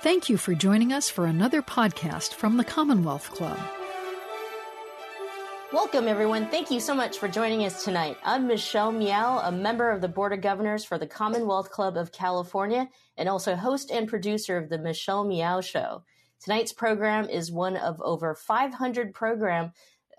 Thank you for joining us for another podcast from the Commonwealth Club. Welcome, everyone. Thank you so much for joining us tonight. I'm Michelle Meow, a member of the Board of Governors for the Commonwealth Club of California, and also host and producer of the Michelle Meow Show. Tonight's program is one of over 500 program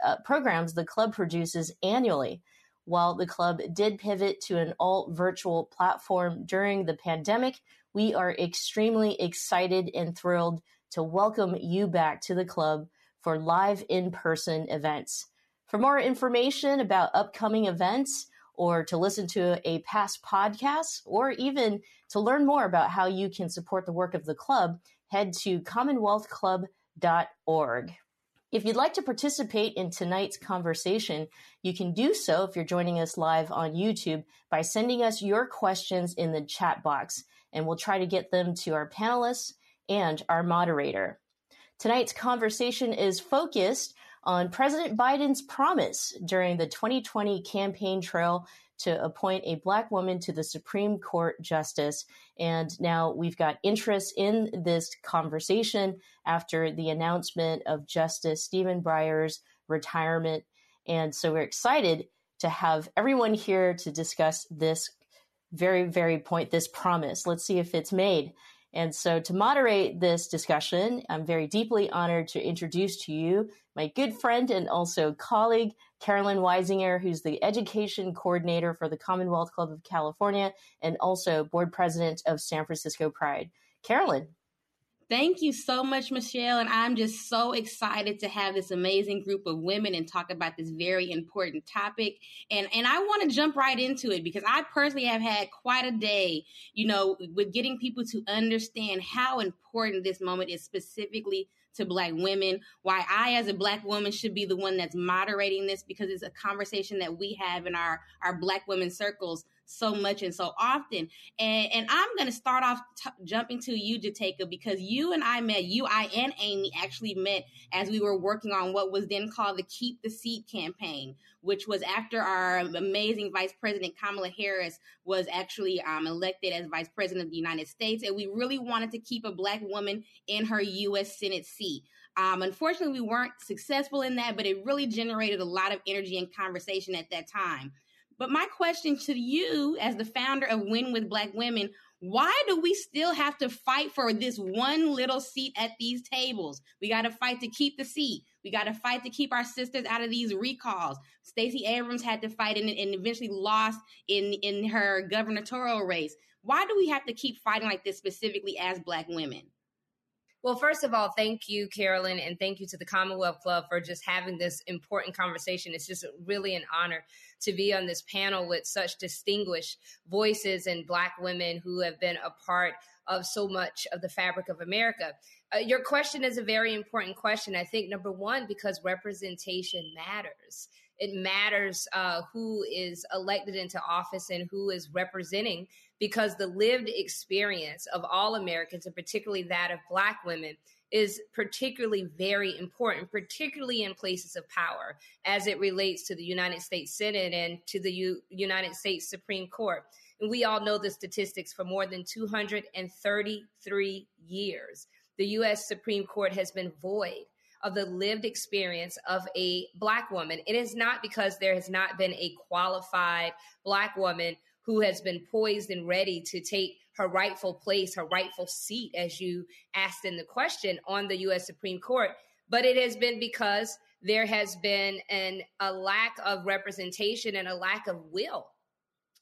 uh, programs the club produces annually. While the club did pivot to an all virtual platform during the pandemic, we are extremely excited and thrilled to welcome you back to the club for live in person events. For more information about upcoming events, or to listen to a past podcast, or even to learn more about how you can support the work of the club, head to commonwealthclub.org. If you'd like to participate in tonight's conversation, you can do so if you're joining us live on YouTube by sending us your questions in the chat box and we'll try to get them to our panelists and our moderator. Tonight's conversation is focused on President Biden's promise during the 2020 campaign trail to appoint a black woman to the Supreme Court justice. And now we've got interest in this conversation after the announcement of Justice Stephen Breyer's retirement. And so we're excited to have everyone here to discuss this very, very point, this promise. Let's see if it's made. And so to moderate this discussion, I'm very deeply honored to introduce to you my good friend and also colleague, Carolyn Wysinger, who's the education coordinator for the Commonwealth Club of California and also board president of San Francisco Pride. Carolyn. Thank you so much, Michelle. And I'm just so excited to have this amazing group of women and talk about this very important topic. And, and I want to jump right into it because I personally have had quite a day, you know, with getting people to understand how important this moment is specifically to black women, why I as a black woman should be the one that's moderating this because it's a conversation that we have in our, our black women circles so much and so often. And, and I'm going to start off t- jumping to you, Jotaka, because you and I met, you, I, and Amy actually met as we were working on what was then called the Keep the Seat campaign, which was after our amazing Vice President Kamala Harris was actually um, elected as Vice President of the United States. And we really wanted to keep a Black woman in her U.S. Senate seat. Um, unfortunately, we weren't successful in that, but it really generated a lot of energy and conversation at that time. But my question to you, as the founder of Win with Black Women, why do we still have to fight for this one little seat at these tables? We got to fight to keep the seat. We got to fight to keep our sisters out of these recalls. Stacey Abrams had to fight and, and eventually lost in in her gubernatorial race. Why do we have to keep fighting like this specifically as Black women? Well, first of all, thank you, Carolyn, and thank you to the Commonwealth Club for just having this important conversation. It's just really an honor to be on this panel with such distinguished voices and Black women who have been a part of so much of the fabric of America. Uh, your question is a very important question. I think, number one, because representation matters it matters uh, who is elected into office and who is representing because the lived experience of all Americans, and particularly that of Black women, is particularly very important, particularly in places of power as it relates to the United States Senate and to the U- United States Supreme Court. And we all know the statistics for more than 233 years. The U.S. Supreme Court has been void of the lived experience of a Black woman. It is not because there has not been a qualified Black woman who has been poised and ready to take her rightful place, her rightful seat, as you asked in the question, on the U.S. Supreme Court. But it has been because there has been an, a lack of representation and a lack of will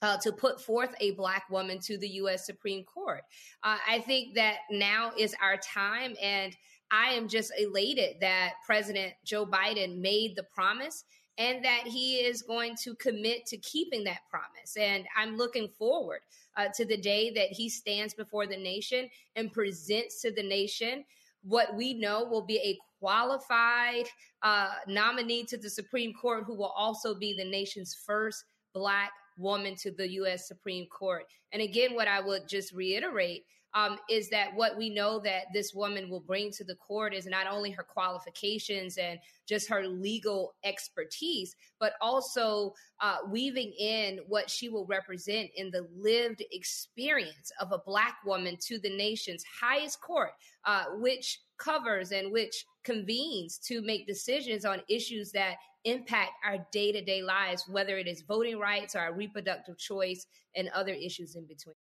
uh, to put forth a black woman to the U.S. Supreme Court. Uh, I think that now is our time, and I am just elated that President Joe Biden made the promise and that he is going to commit to keeping that promise. And I'm looking forward uh, to the day that he stands before the nation and presents to the nation what we know will be a qualified uh, nominee to the Supreme Court who will also be the nation's first Black woman to the U.S. Supreme Court. And again, what I would just reiterate um, is that what we know that this woman will bring to the court is not only her qualifications and just her legal expertise, but also uh, weaving in what she will represent in the lived experience of a Black woman to the nation's highest court, uh, which covers and which convenes to make decisions on issues that impact our day to day lives, whether it is voting rights or our reproductive choice and other issues in between.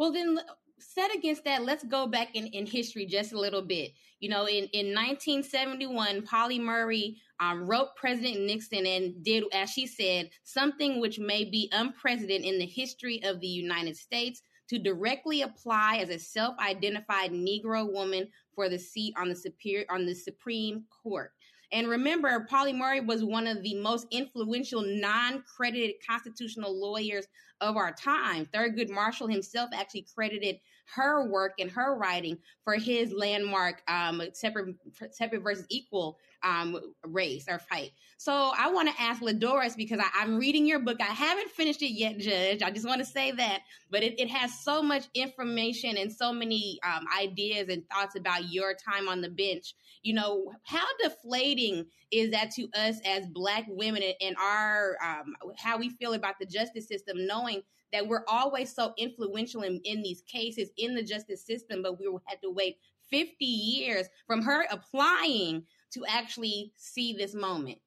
Well, then, set against that, let's go back in, in history just a little bit. You know, in, in 1971, Pauli Murray um, wrote President Nixon and did, as she said, something which may be unprecedented in the history of the United States to directly apply as a self-identified Negro woman for the seat on the superior on the Supreme Court. And remember, Pauli Murray was one of the most influential non-credited constitutional lawyers of our time. Thurgood Marshall himself actually credited her work and her writing for his landmark um, separate separate versus equal um, race or fight. So I want to ask LaDoris because I, am reading your book. I haven't finished it yet, Judge. I just want to say that, but it, it has so much information and so many um, ideas and thoughts about your time on the bench. You know, how deflating is that to us as Black women and our um, how we feel about the justice system, knowing that we're always so influential in, in these cases in the justice system, but we had to wait 50 years from her applying to actually see this moment.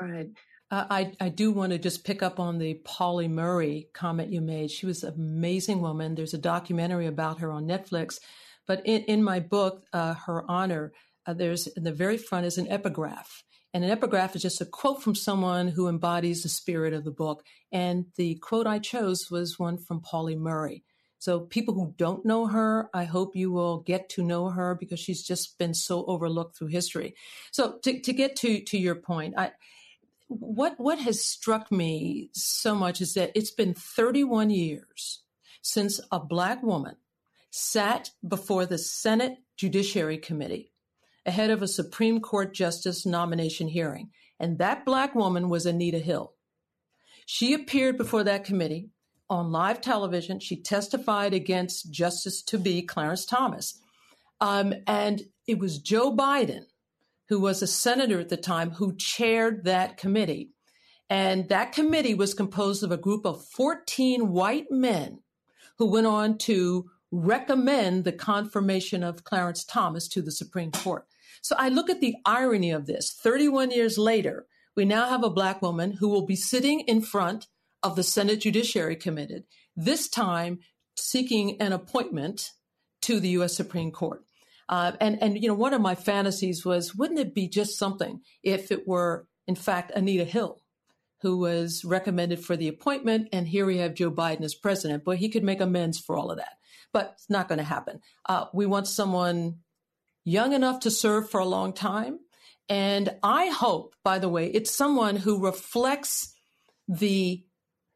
All right. Uh, I, I do want to just pick up on the Pauli Murray comment you made. She was an amazing woman. There's a documentary about her on Netflix. But in, in my book, uh, Her Honor, uh, there's in the very front is an epigraph. And an epigraph is just a quote from someone who embodies the spirit of the book. And the quote I chose was one from Pauli Murray. So people who don't know her, I hope you will get to know her because she's just been so overlooked through history. So to, to get to, to your point, I, what, what has struck me so much is that it's been 31 years since a black woman sat before the Senate Judiciary Committee ahead of a Supreme Court justice nomination hearing. And that black woman was Anita Hill. She appeared before that committee on live television. She testified against Justice to be Clarence Thomas. Um, and it was Joe Biden, who was a senator at the time, who chaired that committee. And that committee was composed of a group of 14 white men who went on to recommend the confirmation of Clarence Thomas to the Supreme Court. So I look at the irony of this. 31 years later, we now have a black woman who will be sitting in front of the Senate Judiciary Committee, this time seeking an appointment to the U.S. Supreme Court. Uh, and, and, you know, one of my fantasies was, wouldn't it be just something if it were, in fact, Anita Hill, who was recommended for the appointment, and here we have Joe Biden as president, but he could make amends for all of that. But it's not going to happen. Uh, we want someone young enough to serve for a long time. And I hope, by the way, it's someone who reflects the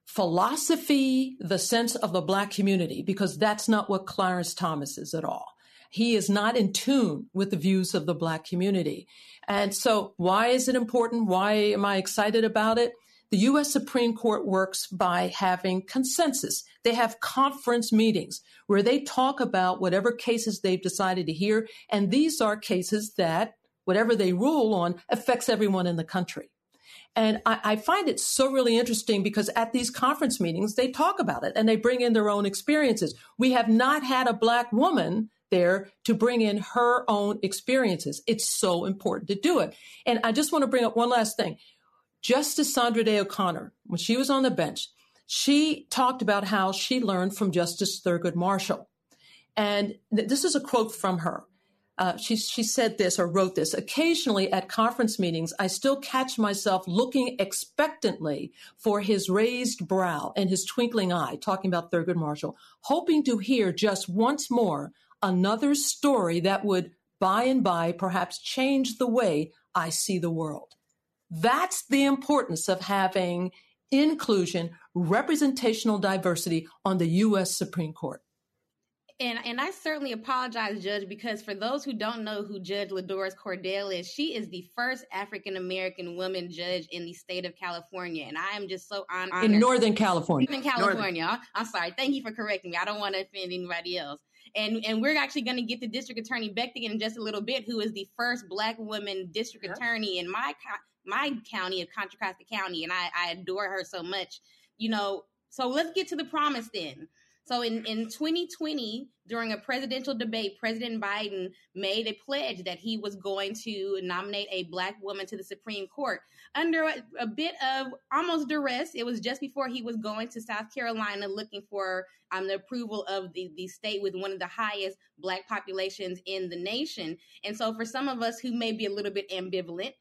philosophy, the sense of the Black community, because that's not what Clarence Thomas is at all. He is not in tune with the views of the Black community. And so, why is it important? Why am I excited about it? The U.S. Supreme Court works by having consensus. They have conference meetings where they talk about whatever cases they've decided to hear. And these are cases that, whatever they rule on, affects everyone in the country. And I, I, find it so really interesting because at these conference meetings, they talk about it and they bring in their own experiences. We have not had a black woman there to bring in her own experiences. It's so important to do it. And I just want to bring up one last thing. Justice Sandra Day O'Connor, when she was on the bench, she talked about how she learned from Justice Thurgood Marshall. And th- this is a quote from her. Uh, she, she said this or wrote this occasionally at conference meetings i still catch myself looking expectantly for his raised brow and his twinkling eye talking about thurgood marshall hoping to hear just once more another story that would by and by perhaps change the way i see the world. That's the importance of having inclusion representational diversity on the u.s supreme court and and I certainly apologize, Judge, because for those who don't know who Judge LaDoris Cordell is, she is the first African American woman judge in the state of California, and I am just so honored. In Northern California. In California. Northern. I'm sorry. Thank you for correcting me. I don't want to offend anybody else. And and we're actually going to get to District Attorney Becton in just a little bit, who is the first Black woman district attorney in my my county of Contra Costa County, and I, I adore her so much. You know, so let's get to the promise then. So in, in 2020, during a presidential debate, President Biden made a pledge that he was going to nominate a black woman to the Supreme Court under a, a, bit of almost duress. It was just before he was going to South Carolina looking for um, the approval of the, the state with one of the highest black populations in the nation. And so for some of us who may be a little bit ambivalent,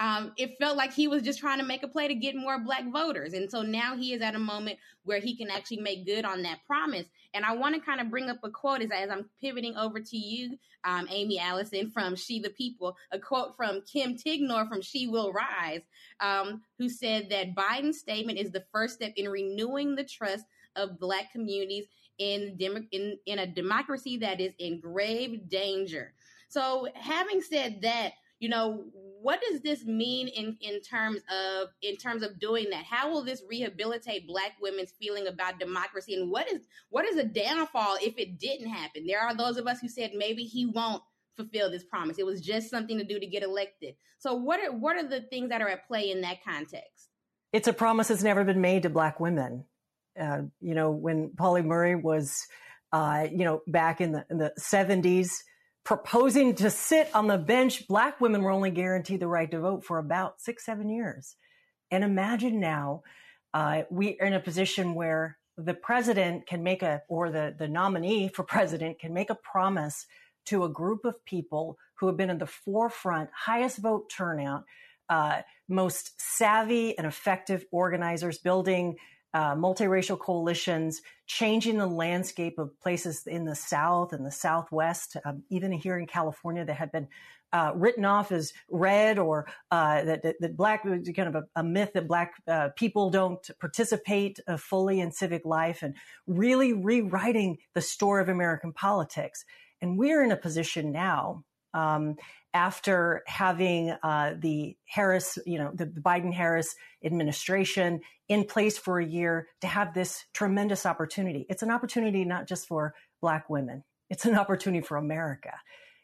um, it felt like he was just trying to make a play to get more black voters. And so now he is at a moment where he can actually make good on that promise. And I want to kind of bring up a quote as, as I'm pivoting over to you, um, Aimee Allison from She the People, a quote from Kim Tignor from She Will Rise, um, who said that Biden's statement is the first step in renewing the trust of black communities in, dem- in, in a democracy that is in grave danger. So having said that, you know, what does this mean in, in terms of in terms of doing that? How will this rehabilitate black women's feeling about democracy? And what is what is a downfall if it didn't happen? There are those of us who said maybe he won't fulfill this promise. It was just something to do to get elected. So what are what are the things that are at play in that context? It's a promise that's never been made to black women. Uh, you know, when Pauli Murray was, uh, you know, back in the, in the 70s, proposing to sit on the bench, black women were only guaranteed the right to vote for about six, seven years. And imagine now uh, we are in a position where the president can make a, or the, the nominee for president can make a promise to a group of people who have been in the forefront, highest vote turnout, uh, most savvy and effective organizers, building uh, multiracial coalitions, changing the landscape of places in the South and the Southwest, um, even here in California that had been uh, written off as red or uh, that, that, that, black kind of a, a myth that black uh, people don't participate uh, fully in civic life and really rewriting the story of American politics. And we're in a position now um, after having uh, the Harris, you know, the Biden Harris administration in place for a year to have this tremendous opportunity. It's an opportunity not just for Black women, it's an opportunity for America.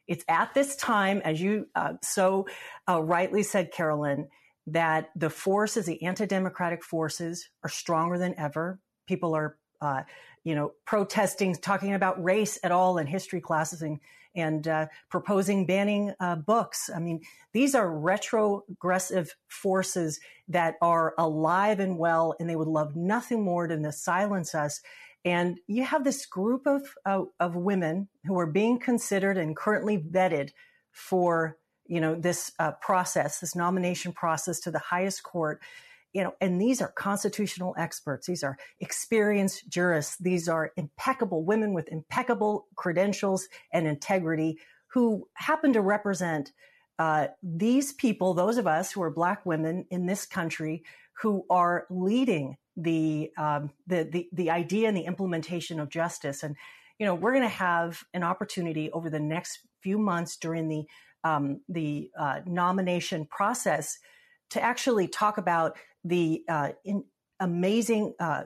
It's at this time, as you uh, so uh, rightly said, Carolyn, that the forces, the anti democratic forces, are stronger than ever. People are, uh, you know, protesting, talking about race at all in history classes and and uh, proposing banning uh, books. I mean, these are retrogressive forces that are alive and well, and they would love nothing more than to silence us. And you have this group of, uh, of women who are being considered and currently vetted for, you know, this uh, process, this nomination process to the highest court you know, and these are constitutional experts. These are experienced jurists. These are impeccable women with impeccable credentials and integrity who happen to represent uh, these people, those of us who are Black women in this country who are leading the, um, the, the, the idea and the implementation of justice. And, you know, we're going to have an opportunity over the next few months during the, um, the uh, nomination process to actually talk about the uh, amazing uh,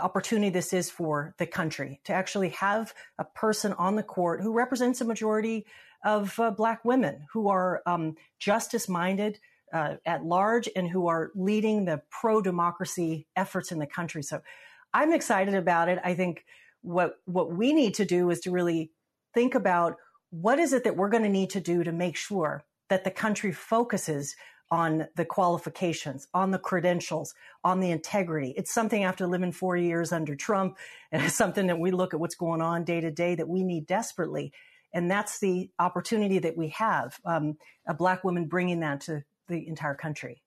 opportunity this is for the country to actually have a person on the court who represents a majority of uh, black women who are um, justice minded uh, at large and who are leading the pro democracy efforts in the country. So I'm excited about it. I think what what we need to do is to really think about what is it that we're going to need to do to make sure that the country focuses on the qualifications, on the credentials, on the integrity. It's something after living four years under Trump, and it's something that we look at what's going on day to day that we need desperately. And that's the opportunity that we have, um, a Black woman bringing that to the entire country.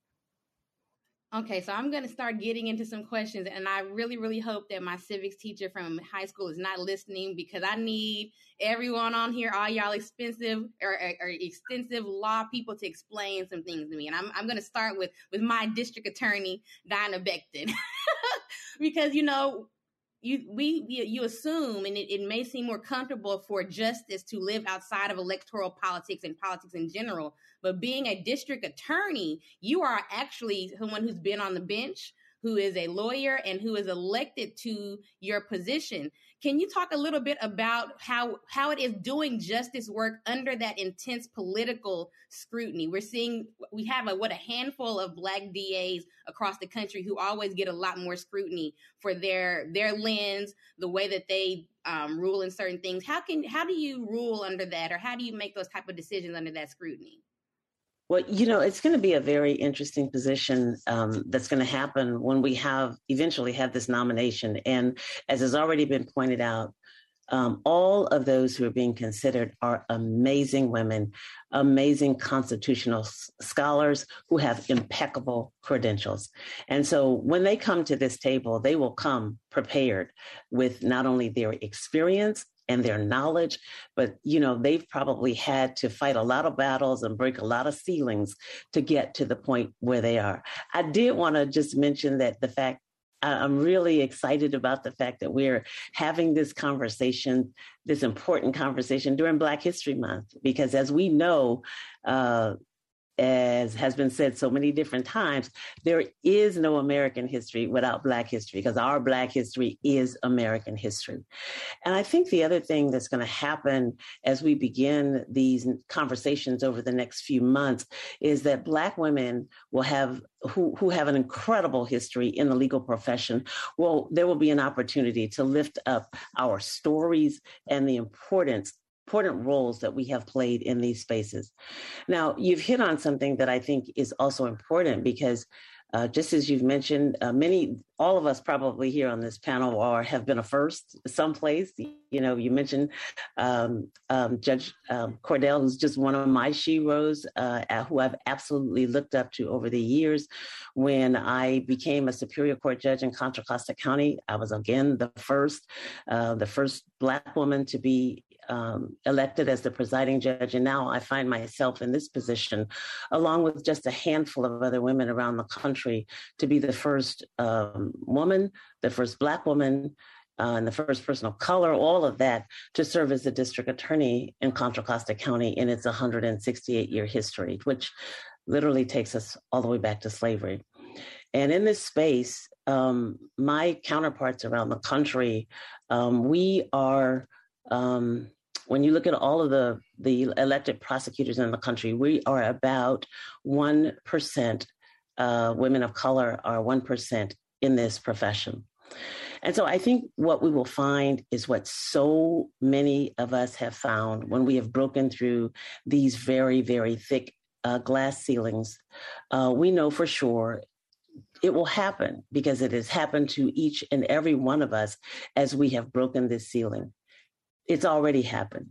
Okay, so I'm going to start getting into some questions, and I really, really hope that my civics teacher from high school is not listening because I need everyone on here, all y'all expensive or, or, extensive law people to explain some things to me. And I'm, I'm going to start with with my district attorney, Diana Becton, because you know you we you assume and it, it may seem more comfortable for justice to live outside of electoral politics and politics in general but being a district attorney you are actually someone who's been on the bench who is a lawyer and who is elected to your position. Can you talk a little bit about how how it is doing justice work under that intense political scrutiny? We're seeing we have a what a handful of black DAs across the country who always get a lot more scrutiny for their their lens, the way that they um, rule in certain things. How can how do you rule under that, or how do you make those type of decisions under that scrutiny? Well, you know, it's going to be a very interesting position um, that's going to happen when we have eventually have this nomination. And as has already been pointed out, um, all of those who are being considered are amazing women, amazing constitutional s- scholars who have impeccable credentials. And so when they come to this table, they will come prepared with not only their experience and their knowledge but you know they've probably had to fight a lot of battles and break a lot of ceilings to get to the point where they are. I did want to just mention that the fact I'm really excited about the fact that we're having this conversation, this important conversation during Black History Month, because as we know, uh, as has been said so many different times, there is no American history without Black history because our Black history is American history. And I think the other thing that's going to happen as we begin these conversations over the next few months is that Black women will have who, who have an incredible history in the legal profession, well, there will be an opportunity to lift up our stories and the importance important roles that we have played in these spaces. Now, you've hit on something that I think is also important because uh, just as you've mentioned, uh, many, all of us probably here on this panel are have been a first someplace. You know, you mentioned um, um, Judge um, Cordell, who's just one of my sheroes, uh, who I've absolutely looked up to over the years. When I became a Superior Court judge in Contra Costa County, I was again the first, uh, the first Black woman to be um, elected as the presiding judge, and now I find myself in this position, along with just a handful of other women around the country, to be the first um, woman, the first Black woman, uh, and the first person of color, all of that, to serve as the district attorney in Contra Costa County in its 168 year history, which literally takes us all the way back to slavery. And in this space, um, my counterparts around the country, um, we are um, when you look at all of the, the elected prosecutors in the country, we are about 1%, uh, women of color are 1% in this profession. And so I think what we will find is what so many of us have found when we have broken through these very, very thick uh, glass ceilings. Uh, we know for sure it will happen because it has happened to each and every one of us as we have broken this ceiling it's already happened.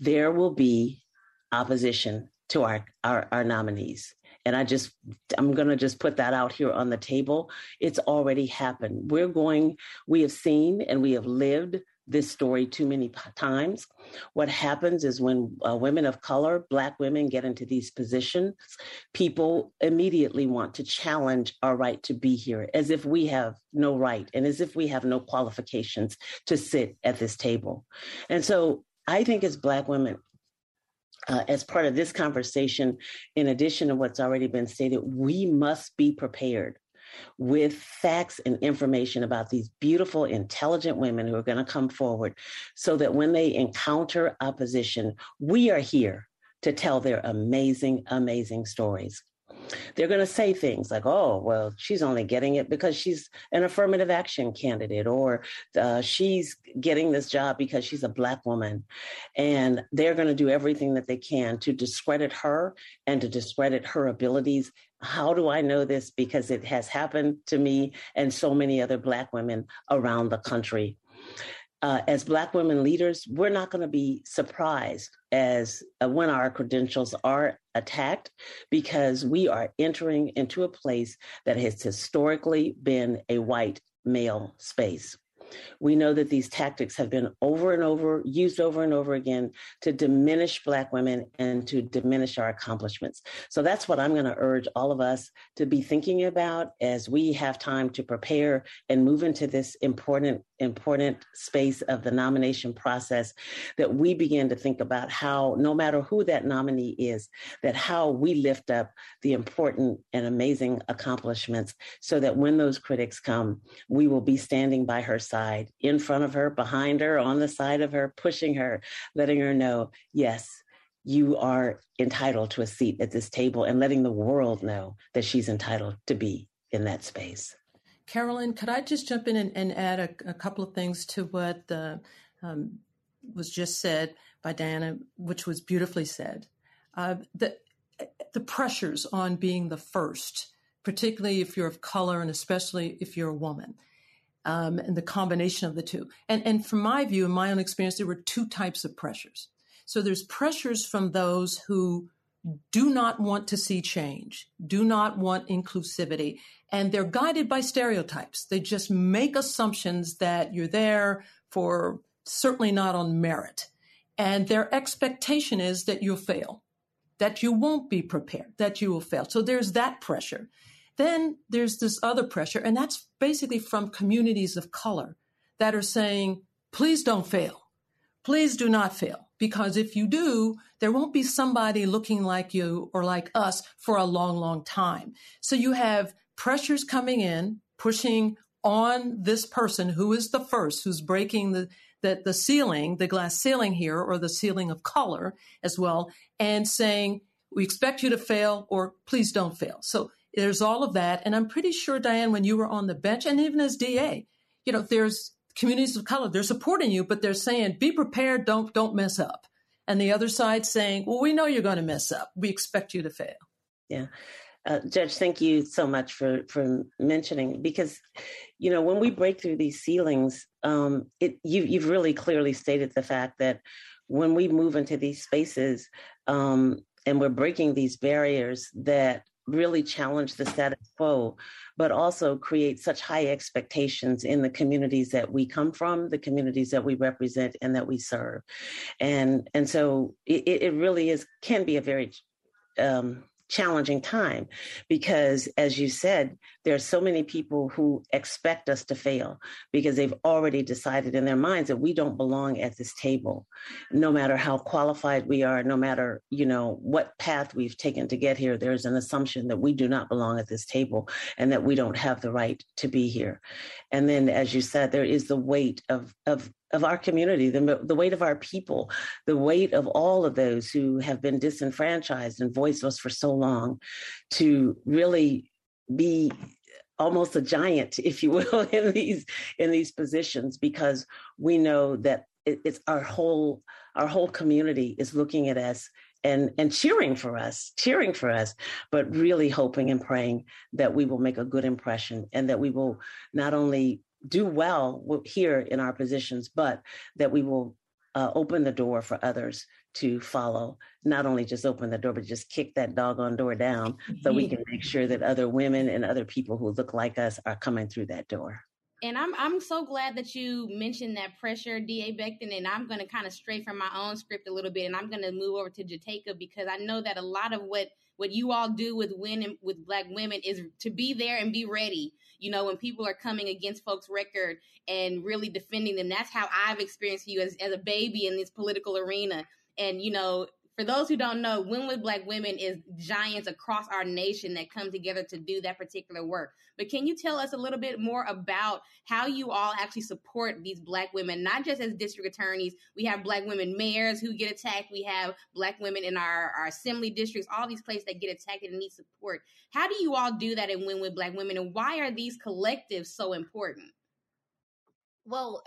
There will be opposition to our, our, our nominees. And I just, I'm going to just put that out here on the table. It's already happened. We're going, we have seen and we have lived this story too many times. What happens is when uh, women of color, Black women, get into these positions, people immediately want to challenge our right to be here as if we have no right and as if we have no qualifications to sit at this table. And so I think as Black women, uh, as part of this conversation, in addition to what's already been stated, we must be prepared with facts and information about these beautiful, intelligent women who are going to come forward so that when they encounter opposition, we are here to tell their amazing, amazing stories. They're going to say things like, oh, well, she's only getting it because she's an affirmative action candidate, or uh, she's getting this job because she's a Black woman. And they're going to do everything that they can to discredit her and to discredit her abilities how do I know this? Because it has happened to me and so many other Black women around the country. Uh, as Black women leaders, we're not going to be surprised as uh, when our credentials are attacked because we are entering into a place that has historically been a white male space. We know that these tactics have been over and over, used over and over again to diminish Black women and to diminish our accomplishments. So that's what I'm going to urge all of us to be thinking about as we have time to prepare and move into this important important space of the nomination process that we begin to think about how, no matter who that nominee is, that how we lift up the important and amazing accomplishments so that when those critics come, we will be standing by her side, in front of her, behind her, on the side of her, pushing her, letting her know, yes, you are entitled to a seat at this table and letting the world know that she's entitled to be in that space. Carolyn, could I just jump in and, and add a, a, couple of things to what um, was just said by Diana, which was beautifully said? Uh, the, the pressures on being the first, particularly if you're of color and especially if you're a woman, um, and the combination of the two. And, and from my view, in my own experience, there were two types of pressures. So there's pressures from those who do not want to see change, do not want inclusivity, and they're guided by stereotypes. They just make assumptions that you're there for certainly not on merit. And their expectation is that you'll fail, that you won't be prepared, that you will fail. So there's that pressure. Then there's this other pressure, and that's basically from communities of color that are saying, please don't fail. Please do not fail. Because if you do, there won't be somebody looking like you or like us for a long, long time. So you have pressures coming in, pushing on this person who is the first, who's breaking the, the, the ceiling, the glass ceiling here, or the ceiling of color as well, and saying, we expect you to fail or please don't fail. So there's all of that. And I'm pretty sure, Diane, when you were on the bench and even as DA, you know, there's communities of color, they're supporting you, but they're saying, be prepared, don't, don't mess up. And the other side saying, well, we know you're going to mess up. We expect you to fail. Yeah. Uh, Judge, thank you so much for for mentioning because, you know, when we break through these ceilings, um, it you you've really clearly stated the fact that when we move into these spaces um, and we're breaking these barriers that really challenge the status quo, but also create such high expectations in the communities that we come from, the communities that we represent and that we serve. And and so it, it really is can be a very um, challenging time because, as you said, there are so many people who expect us to fail because they've already decided in their minds that we don't belong at this table, no matter how qualified we are, no matter you know what path we've taken to get here. There's an assumption that we do not belong at this table and that we don't have the right to be here. And then, as you said, there is the weight of of of our community, the, the weight of our people, the weight of all of those who have been disenfranchised and voiceless for so long to really be almost a giant, if you will, in these in these positions because we know that it, it's our whole our whole community is looking at us and and cheering for us, cheering for us, but really hoping and praying that we will make a good impression and that we will not only do well here in our positions, but that we will uh, open the door for others to follow. Not only just open the door, but just kick that doggone door down so we can make sure that other women and other people who look like us are coming through that door. And I'm I'm so glad that you mentioned that pressure, Da Becton, and I'm going to kind of stray from my own script a little bit, and I'm going to move over to Jotaka because I know that a lot of what what you all do with women with Black women is to be there and be ready you know, when people are coming against folks' record and really defending them. That's how I've experienced you as, as a baby in this political arena. And, you know, for those who don't know, Win with Black Women is giants across our nation that come together to do that particular work. But can you tell us a little bit more about how you all actually support these Black women, not just as district attorneys? We have Black women mayors who get attacked. We have Black women in our, our assembly districts, all these places that get attacked and need support. How do you all do that in Win with Black Women, and why are these collectives so important? Well,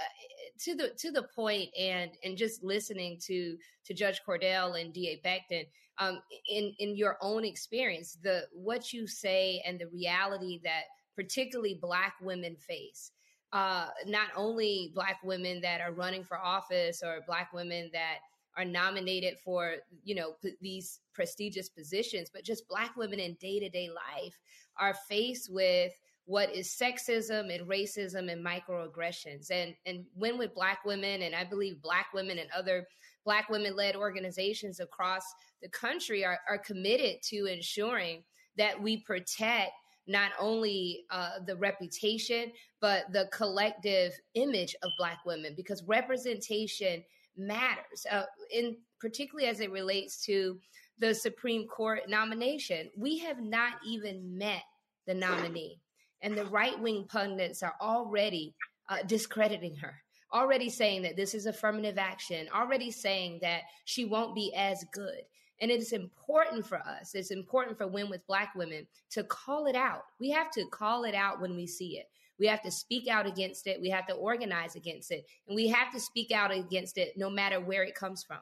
to the to the point, and and just listening to to Judge Cordell and Da Becton, um, in in your own experience, the what you say and the reality that particularly Black women face. Uh, not only Black women that are running for office or Black women that are nominated for you know p- these prestigious positions, but just Black women in day to day life are faced with what is sexism and racism and microaggressions and and win with black women and i believe black women and other black women led organizations across the country are, are committed to ensuring that we protect not only uh, the reputation, but the collective image of Black women because representation matters, uh, in particularly as it relates to the Supreme Court nomination. We have not even met the nominee, and the right wing pundits are already uh, discrediting her. Already saying that this is affirmative action, already saying that she won't be as good. And it is important for us, it's important for Win with Black Women to call it out. We have to call it out when we see it. We have to speak out against it. We have to organize against it. And we have to speak out against it no matter where it comes from.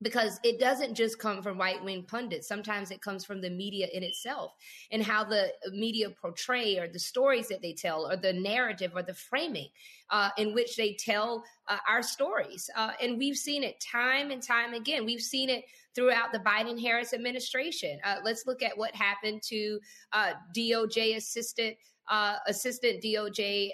Because it doesn't just come from right wing pundits. Sometimes it comes from the media in itself and how the media portray or the stories that they tell or the narrative or the framing uh, in which they tell uh, our stories. Uh, and we've seen it time and time again. We've seen it throughout the Biden Harris administration. Uh, let's look at what happened to uh, DOJ assistant uh, Assistant DOJ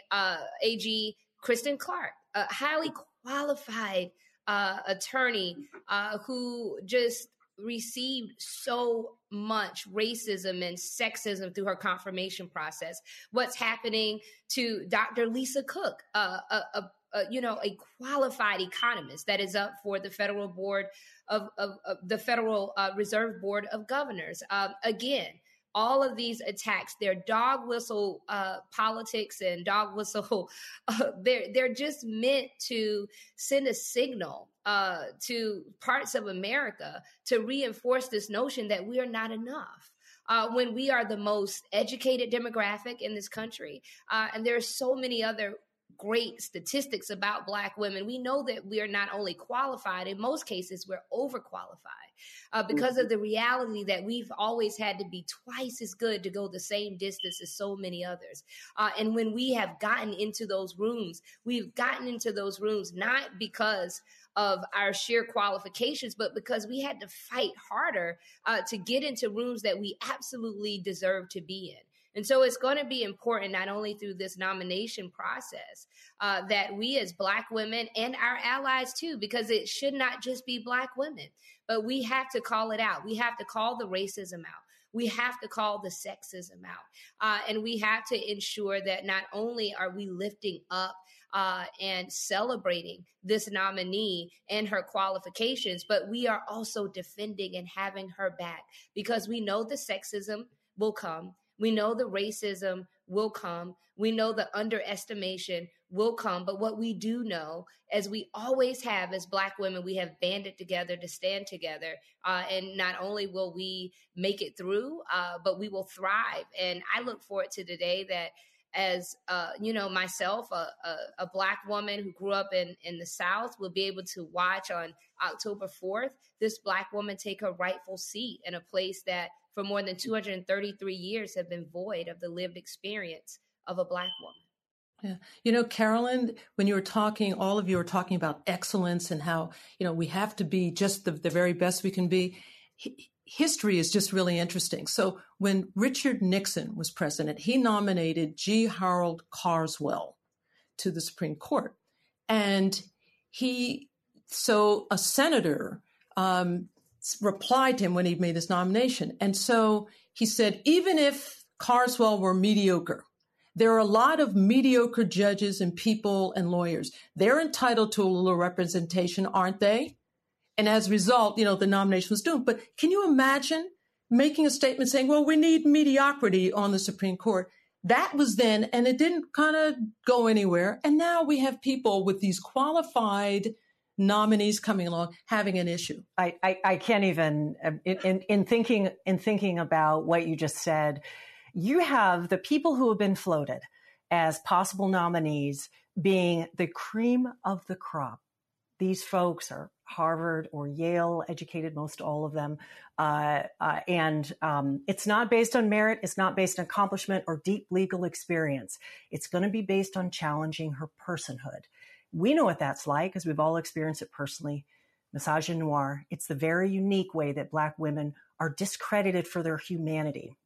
AG Kristen Clarke, highly qualified uh, attorney uh, who just received so much racism and sexism through her confirmation process. What's happening to Dr. Lisa Cook, uh, a, a, a, you know a qualified economist that is up for the federal board of, of, of the Federal uh, Reserve Board of Governors. Um, again, all of these attacks they're dog whistle uh, politics and dog whistle uh, they're they're just meant to send a signal uh, to parts of america to reinforce this notion that we are not enough uh, when we are the most educated demographic in this country. Uh, and there are so many other great statistics about black women we know that we are not only qualified in most cases we're overqualified uh, because mm-hmm. of the reality that we've always had to be twice as good to go the same distance as so many others uh, and when we have gotten into those rooms we've gotten into those rooms not because of our sheer qualifications, but because we had to fight harder uh, to get into rooms that we absolutely deserve to be in. And so it's going to be important, not only through this nomination process, uh, that we as Black women and our allies too, because it should not just be Black women, but we have to call it out. We have to call the racism out. We have to call the sexism out. Uh, and we have to ensure that not only are we lifting up uh, and celebrating this nominee and her qualifications, but we are also defending and having her back because we know the sexism will come we know the racism will come. We know the underestimation will come. But what we do know, as we always have as Black women, we have banded together to stand together. Uh, and not only will we make it through, uh, but we will thrive. And I look forward to the day that as uh, you know myself a, a, a, black woman who grew up in, in the south will be able to watch on october 4th this black woman take her rightful seat in a place that for more than 233 years have been void of the lived experience of a Black woman. Yeah. You know, Carolyn, when you were talking, all of you were talking about excellence and how, you know, we have to be just the, the very best we can be. history is just really interesting. So when Richard Nixon was president, he nominated G. Harold Carswell to the Supreme Court. And he, so a senator um, replied to him when he made his nomination. And so he said, even if Carswell were mediocre, there are a lot of mediocre judges and people and lawyers. They're entitled to a little representation, aren't they? And as a result, you know, the nomination was doomed. But can you imagine making a statement saying, well, we need mediocrity on the Supreme Court? That was then, and it didn't kind of go anywhere. And now we have people with these qualified nominees coming along having an issue. I, I, I can't even um, in, in, in thinking in thinking about what you just said. You have the people who have been floated as possible nominees being the cream of the crop. These folks are Harvard or Yale educated, most all of them. Uh, uh, and um, it's not based on merit, it's not based on accomplishment or deep legal experience. It's going to be based on challenging her personhood. We know what that's like because we've all experienced it personally. Misogynoir, it's the very unique way that Black women are discredited for their humanity.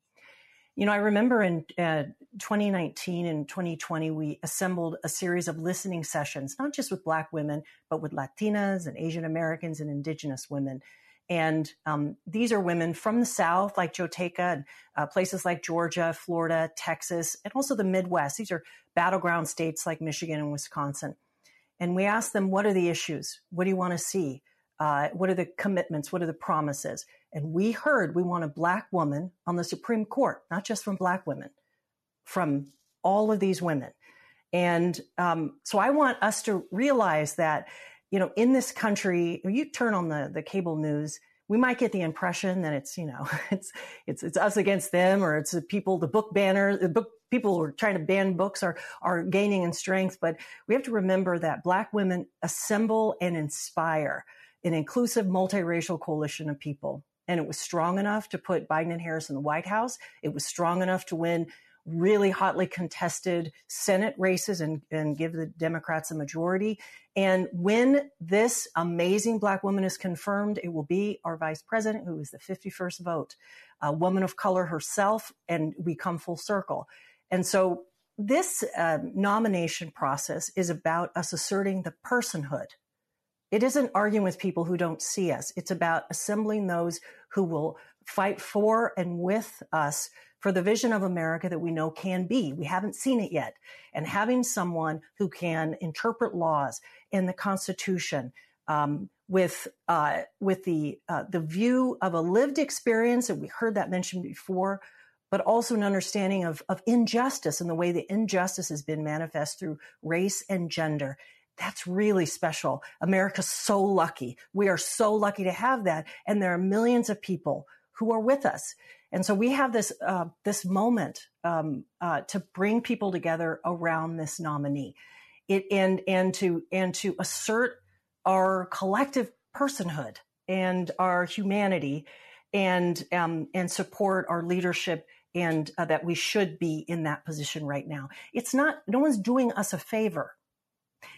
You know, I remember in uh, 2019 and 2020, we assembled a series of listening sessions, not just with Black women, but with Latinas and Asian Americans and Indigenous women. And um, these are women from the South, like Jotaka, and uh, places like Georgia, Florida, Texas, and also the Midwest. These are battleground states like Michigan and Wisconsin. And we asked them, what are the issues? What do you want to see? Uh, what are the commitments? What are the promises? And we heard we want a black woman on the Supreme Court, not just from black women, from all of these women. And um, so I want us to realize that, you know, in this country, you turn on the, the cable news, we might get the impression that it's, you know, it's, it's, it's us against them or it's the people, the book banner, the book people who are trying to ban books are, are gaining in strength. But we have to remember that black women assemble and inspire an inclusive multiracial coalition of people. And it was strong enough to put Biden and Harris in the White House. It was strong enough to win really hotly contested Senate races and, and give the Democrats a majority. And when this amazing black woman is confirmed, it will be our vice president, who is the 51st vote, a woman of color herself, and we come full circle. And so this uh, nomination process is about us asserting the personhood. It isn't arguing with people who don't see us. It's about assembling those who will fight for and with us for the vision of America that we know can be. We haven't seen it yet. And having someone who can interpret laws in the Constitution um, with uh, with the uh, the view of a lived experience, and we heard that mentioned before, but also an understanding of, of injustice and the way the injustice has been manifest through race and gender. That's really special. America's so lucky. We are so lucky to have that. And there are millions of people who are with us. And so we have this uh, this moment um, uh, to bring people together around this nominee, it, and and to and to assert our collective personhood and our humanity, and um, and support our leadership and uh, that we should be in that position right now. It's not, no one's doing us a favor.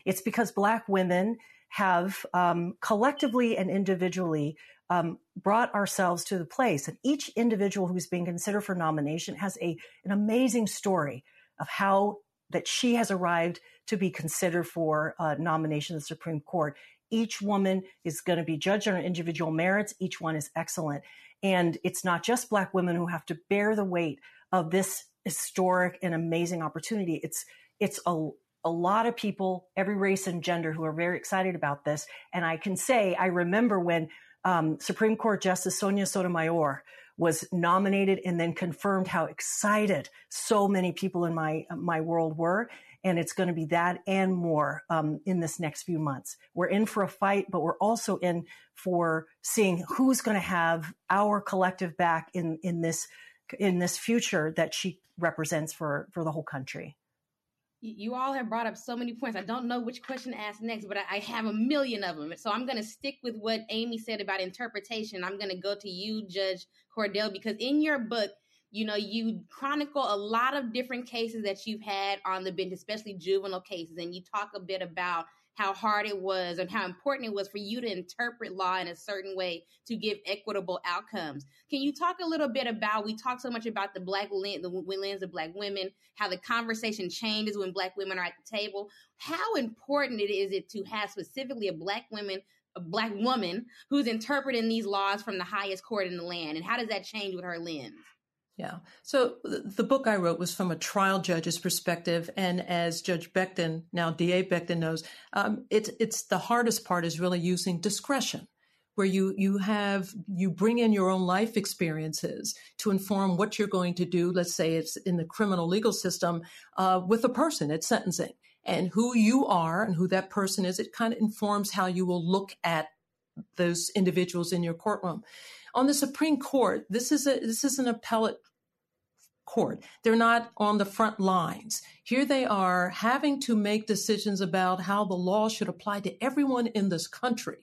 It's because Black women have um, collectively and individually um, brought ourselves to the place. And each individual who's being considered for nomination has a, an amazing story of how that she has arrived to be considered for uh, nomination to the Supreme Court. Each woman is going to be judged on her individual merits. Each one is excellent. And it's not just Black women who have to bear the weight of this historic and amazing opportunity. It's, it's a, a lot of people, every race and gender who are very excited about this. And I can say, I remember when um, Supreme Court Justice Sonia Sotomayor was nominated and then confirmed how excited so many people in my my world were and it's going to be that and more um, in this next few months. We're in for a fight, but we're also in for seeing who's going to have our collective back in in this in this future that she represents for for the whole country. You all have brought up so many points. I don't know which question to ask next, but I have a million of them. So I'm going to stick with what Aimee said about interpretation. I'm going to go to you, Judge Cordell, because in your book, you know, you chronicle a lot of different cases that you've had on the bench, especially juvenile cases, and you talk a bit about how hard it was and how important it was for you to interpret law in a certain way to give equitable outcomes. Can you talk a little bit about? We talk so much about the black lens, the lens of black women, how the conversation changes when black women are at the table. How important it is it to have specifically a black woman a black woman who's interpreting these laws from the highest court in the land and how does that change with her lens yeah. So the book I wrote was from a trial judge's perspective, and as Judge Becton, now DA Becton knows, um, it's it's the hardest part is really using discretion, where you you have you bring in your own life experiences to inform what you're going to do. Let's say it's in the criminal legal system uh, with a person at sentencing, and who you are and who that person is. It kind of informs how you will look at those individuals in your courtroom on the Supreme Court, this is a this is an appellate court. They're not on the front lines. Here they are having to make decisions about how the law should apply to everyone in this country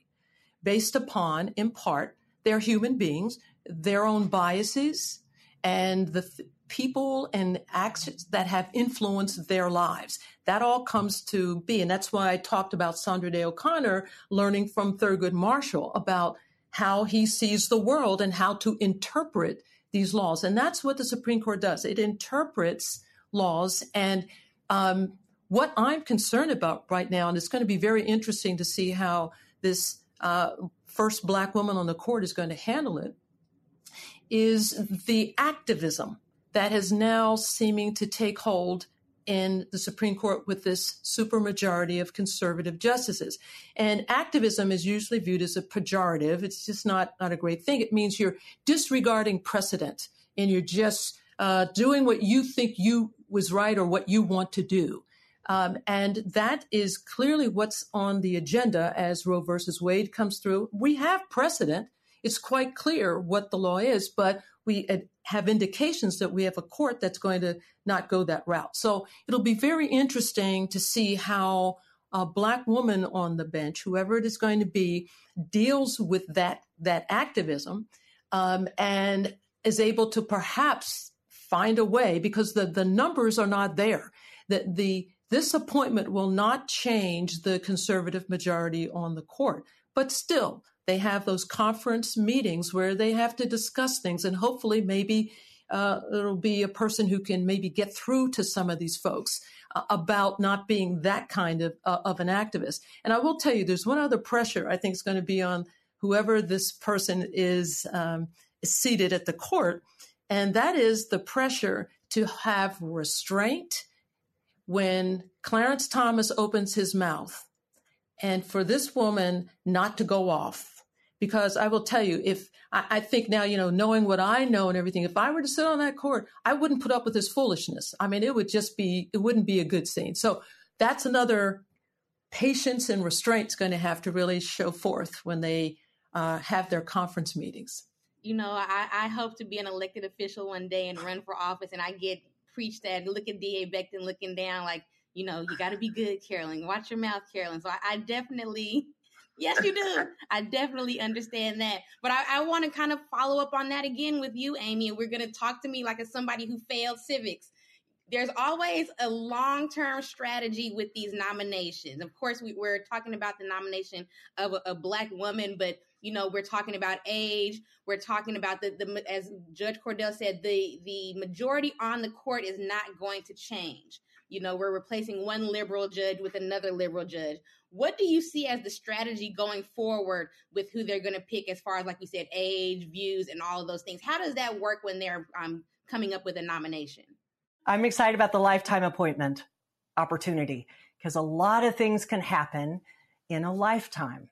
based upon, in part, their human beings, their own biases, and the th- people and actions that have influenced their lives. That all comes to be. And that's why I talked about Sandra Day O'Connor learning from Thurgood Marshall about how he sees the world and how to interpret these laws. And that's what the Supreme Court does. It interprets laws. And um, what I'm concerned about right now, and it's going to be very interesting to see how this uh, first black woman on the court is going to handle it, is the activism that is now seeming to take hold in the Supreme Court with this supermajority of conservative justices. And activism is usually viewed as a pejorative. It's just not, not a great thing. It means you're disregarding precedent and you're just uh, doing what you think you was right or what you want to do. Um, and that is clearly what's on the agenda as Roe versus Wade comes through. We have precedent. It's quite clear what the law is, but we have indications that we have a court that's going to not go that route. So it'll be very interesting to see how a black woman on the bench, whoever it is going to be, deals with that that activism um, and is able to perhaps find a way because the the numbers are not there. That the this appointment will not change the conservative majority on the court, but still they have those conference meetings where they have to discuss things and hopefully maybe uh, it'll be a person who can maybe get through to some of these folks uh, about not being that kind of uh, of an activist. And I will tell you, there's one other pressure I think is going to be on whoever this person is, um, is seated at the court, and that is the pressure to have restraint when Clarence Thomas opens his mouth, and for this woman not to go off because I will tell you, if I, I, think now, you know, knowing what I know and everything, if I were to sit on that court, I wouldn't put up with this foolishness. I mean, it would just be, it wouldn't be a good scene. So that's another patience and restraint's going to have to really show forth when they uh, have their conference meetings. You know, I, I hope to be an elected official one day and run for office, and I get preached at. Look at D.A. Becton looking down, like, you know, you got to be good, Carolyn. Watch your mouth, Carolyn. So I, I definitely Yes, you do. I definitely understand that. But I, I want to kind of follow up on that again with you, Aimee. And we're going to talk to me like as somebody who failed civics. There's always a long term strategy with these nominations. Of course, we, are talking about the nomination of a, a black woman, but you know we're talking about age we're talking about the, the as judge cordell said the the majority on the court is not going to change you know we're replacing one liberal judge with another liberal judge what do you see as the strategy going forward with who they're going to pick as far as, like we said, age, views, and all of those things? How does that work when they're um, coming up with a nomination? I'm excited about the lifetime appointment opportunity because a lot of things can happen in a lifetime.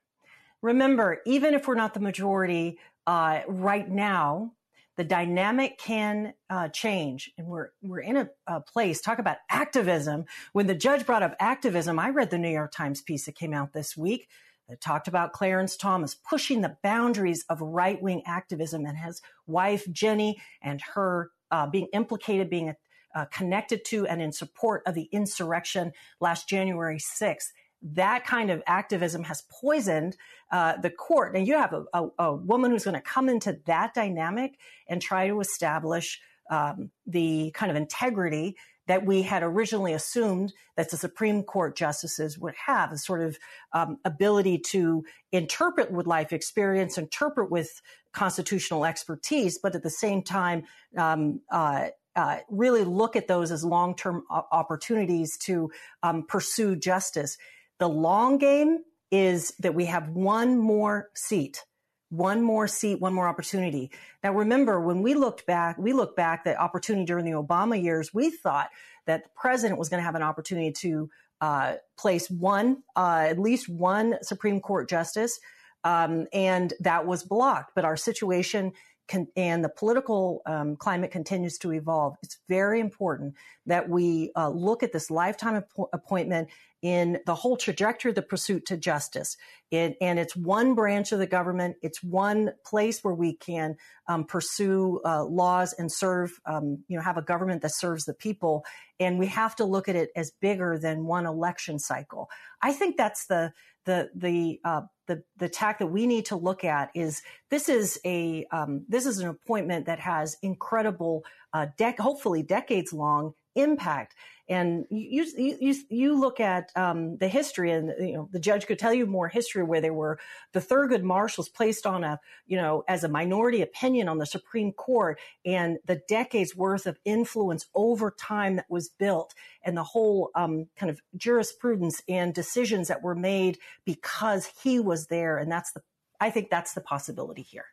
Remember, even if we're not the majority uh, right now, the dynamic can uh, change and we're we're in a, a, place talk about activism. When the judge brought up activism i read the new york times piece that came out this week that talked about clarence thomas pushing the boundaries of right-wing activism and his wife Ginni and her uh, being implicated being uh, connected to and in support of the insurrection last january 6th that kind of activism has poisoned uh, the court. And you have a, a, a woman who's going to come into that dynamic and try to establish um, the kind of integrity that we had originally assumed that the Supreme Court justices would have a sort of um, ability to interpret with life experience, interpret with constitutional expertise, but at the same time, um, uh, uh, really look at those as long-term opportunities to um, pursue justice. The long game is that we have one more seat, one more seat, one more opportunity. Now, remember, when we looked back, we looked back the opportunity during the Obama years, we thought that the president was going to have an opportunity to uh, place one, uh, at least one Supreme Court justice. Um, and that was blocked. But our situation can, and the political um, climate continues to evolve. It's very important that we uh, look at this lifetime ap- appointment in the whole trajectory of the pursuit to justice. It, and it's one branch of the government. It's one place where we can um, pursue uh, laws and serve, um, you know, have a government that serves the people. And we have to look at it as bigger than one election cycle. I think that's the the the uh, the the tack that we need to look at is this is a um, this is an appointment that has incredible, uh, dec- hopefully decades long impact. And you you you look at um, the history, and you know the judge could tell you more history where they were the Thurgood Marshalls placed on a you know as a minority opinion on the Supreme Court, and the decades worth of influence over time that was built, and the whole um, kind of jurisprudence and decisions that were made because he was there, and that's the I think that's the possibility here.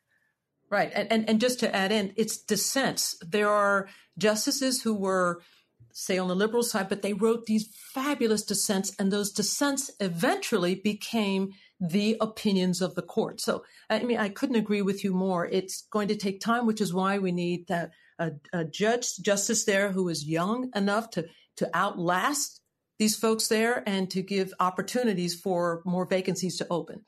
Right. And, and, and just to add in, it's dissents. There are justices who were, say, on the liberal side, but they wrote these fabulous dissents, and those dissents eventually became the opinions of the court. So, I mean, I couldn't agree with you more. It's going to take time, which is why we need that a, a judge, justice there who is young enough to, to outlast these folks there and to give opportunities for more vacancies to open.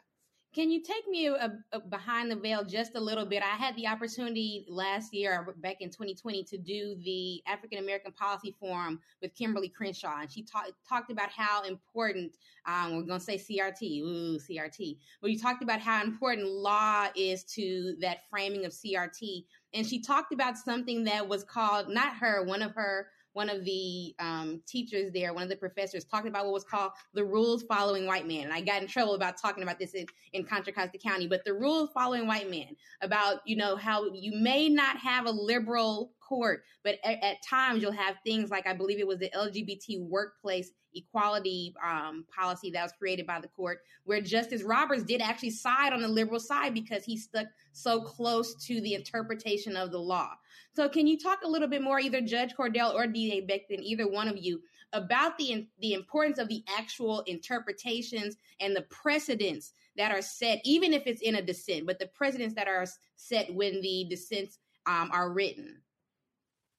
Can you take me a, a behind the veil just a little bit? I had the opportunity last year, uh, back in 2020, to do the African American Policy Forum with Kimberlé Crenshaw, and she ta- talked about how important um, we're going to say CRT, ooh CRT. But you talked about how important law is to that framing of CRT, and she talked about something that was called not her, one of her one of the um, teachers there, one of the professors, talking about what was called the rules following white man. And I got in trouble about talking about this in, in Contra Costa County, but the rules following white man about, you know, how you may not have a liberal court, but at, at times you'll have things like I believe it was the LGBT workplace equality um, policy that was created by the court, where Justice Roberts did actually side on the liberal side because he stuck so close to the interpretation of the law. So, can you talk a little bit more, either Judge Cordell or D.A. Becton, either one of you, about the the importance of the actual interpretations and the precedents that are set, even if it's in a dissent, but the precedents that are set when the dissents um, are written?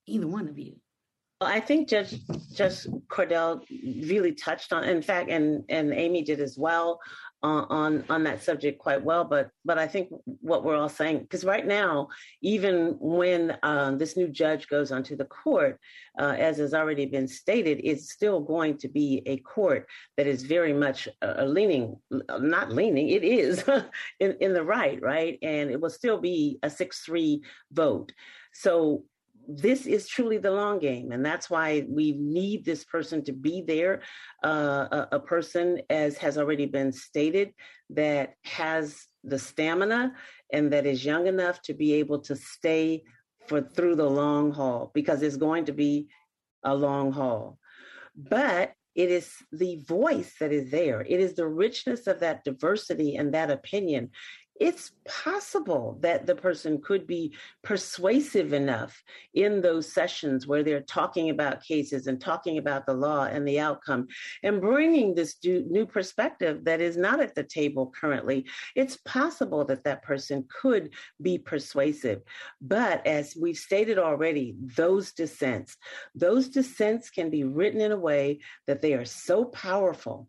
Either one of you. Well, I think Judge Judge Cordell really touched on, in fact, and and Aimee did as well uh, on on that subject quite well. But but I think what we're all saying, because right now, even when uh, this new judge goes onto the court, uh, as has already been stated, it's still going to be a court that is very much uh, leaning, not leaning, it is in in the right, right, and it will still be a six three vote. So this is truly the long game and that's why we need this person to be there uh, a, a, person as has already been stated that has the stamina and that is young enough to be able to stay for through the long haul because it's going to be a long haul but it is the voice that is there. It is the richness of that diversity and that opinion it's possible that the person could be persuasive enough in those sessions where they're talking about cases and talking about the law and the outcome and bringing this new perspective that is not at the table currently. It's possible that that person could be persuasive. But as we've stated already, those dissents, those dissents can be written in a way that they are so powerful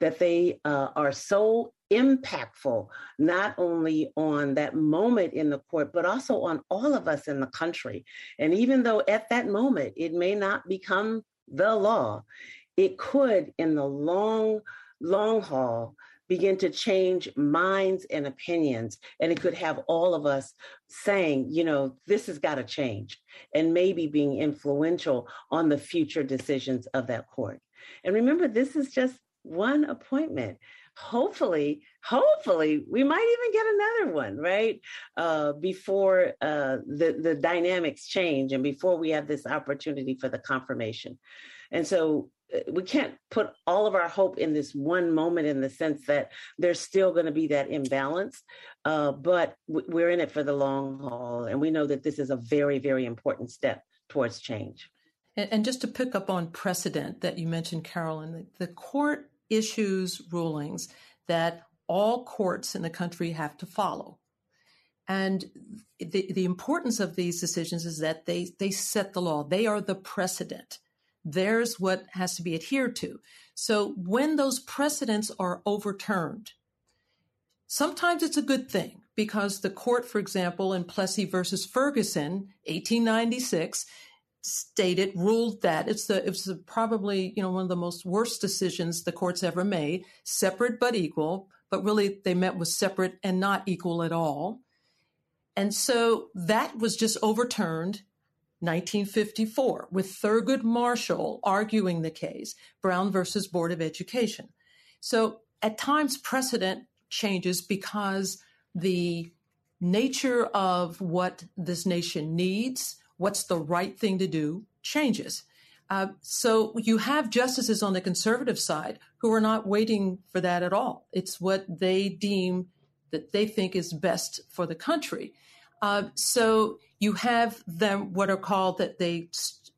that they uh, are so impactful, not only on that moment in the court, but also on all of us in the country. And even though at that moment it may not become the law, it could, in the long, long haul, begin to change minds and opinions. And it could have all of us saying, you know, this has got to change, and maybe being influential on the future decisions of that court. And remember, this is just one appointment hopefully hopefully we might even get another one right? Uh, before uh, the the dynamics change and before we have this opportunity for the confirmation. And so uh, we can't put all of our hope in this one moment in the sense that there's still going to be that imbalance uh, but we're in it for the long haul and we know that this is a very very important step towards change. And, just to pick up on precedent that you mentioned, Carolyn, the court issues rulings that all courts in the country have to follow. And the, the importance of these decisions is that they, they set the law. They are the precedent. There's what has to be adhered to. So when those precedents are overturned, sometimes it's a good thing because the court, for example, in Plessy versus Ferguson, 1896, stated ruled that. It's the it's the, probably you know one of the most worst decisions the courts ever made. Separate but equal but really they met with separate and not equal at all. And so that was just overturned 1954, with Thurgood Marshall arguing the case, Brown versus Board of Education. So at times, precedent changes because the nature of what this nation needs, what's the right thing to do, changes. Uh, so you have justices on the conservative side who are not waiting for that at all. It's what they deem that they think is best for the country. Uh, so you have them what are called that they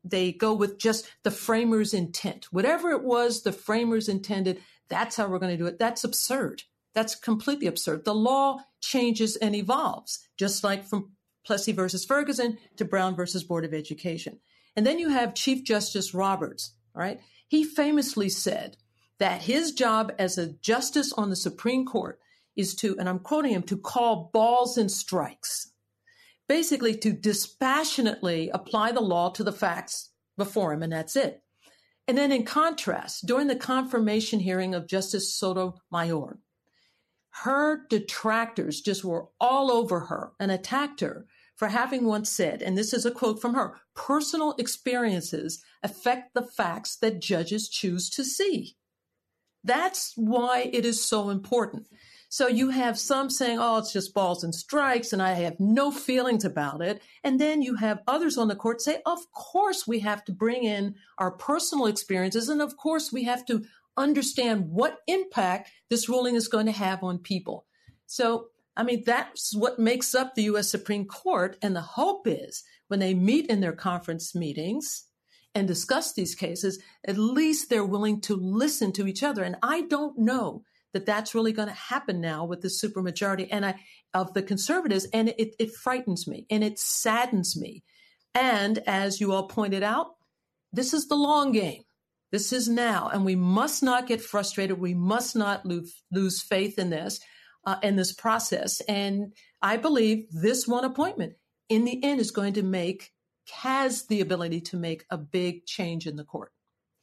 they go with just the framers' intent. Whatever it was the framers intended, that's how we're going to do it. That's absurd. That's completely absurd. The law changes and evolves, just like from Plessy versus Ferguson to Brown versus Board of Education. And then you have Chief Justice Roberts, right? He famously said that his job as a justice on the Supreme Court is to, and I'm quoting him, to call balls and strikes. Basically, to dispassionately apply the law to the facts before him, and that's it. And then, in contrast, during the confirmation hearing of Justice Sotomayor, her detractors just were all over her and attacked her for having once said, and this is a quote from her personal experiences affect the facts that judges choose to see. That's why it is so important. So you have some saying, oh, it's just balls and strikes, and I have no feelings about it. And then you have others on the court say, of course, we have to bring in our personal experiences. And of course, we have to understand what impact this ruling is going to have on people. So, I mean, that's what makes up the U.S. Supreme Court. And the hope is when they meet in their conference meetings, and discuss these cases, at least they're willing to listen to each other. And I don't know that that's really going to happen now with the supermajority and I of the conservatives, and it, it frightens me and it saddens me. And as you all pointed out, this is the long game. This is now, and we must not get frustrated. We must not lose, lose faith in this, uh, in this process. And I believe this one appointment, in the end, is going to make has the ability to make a big change in the court.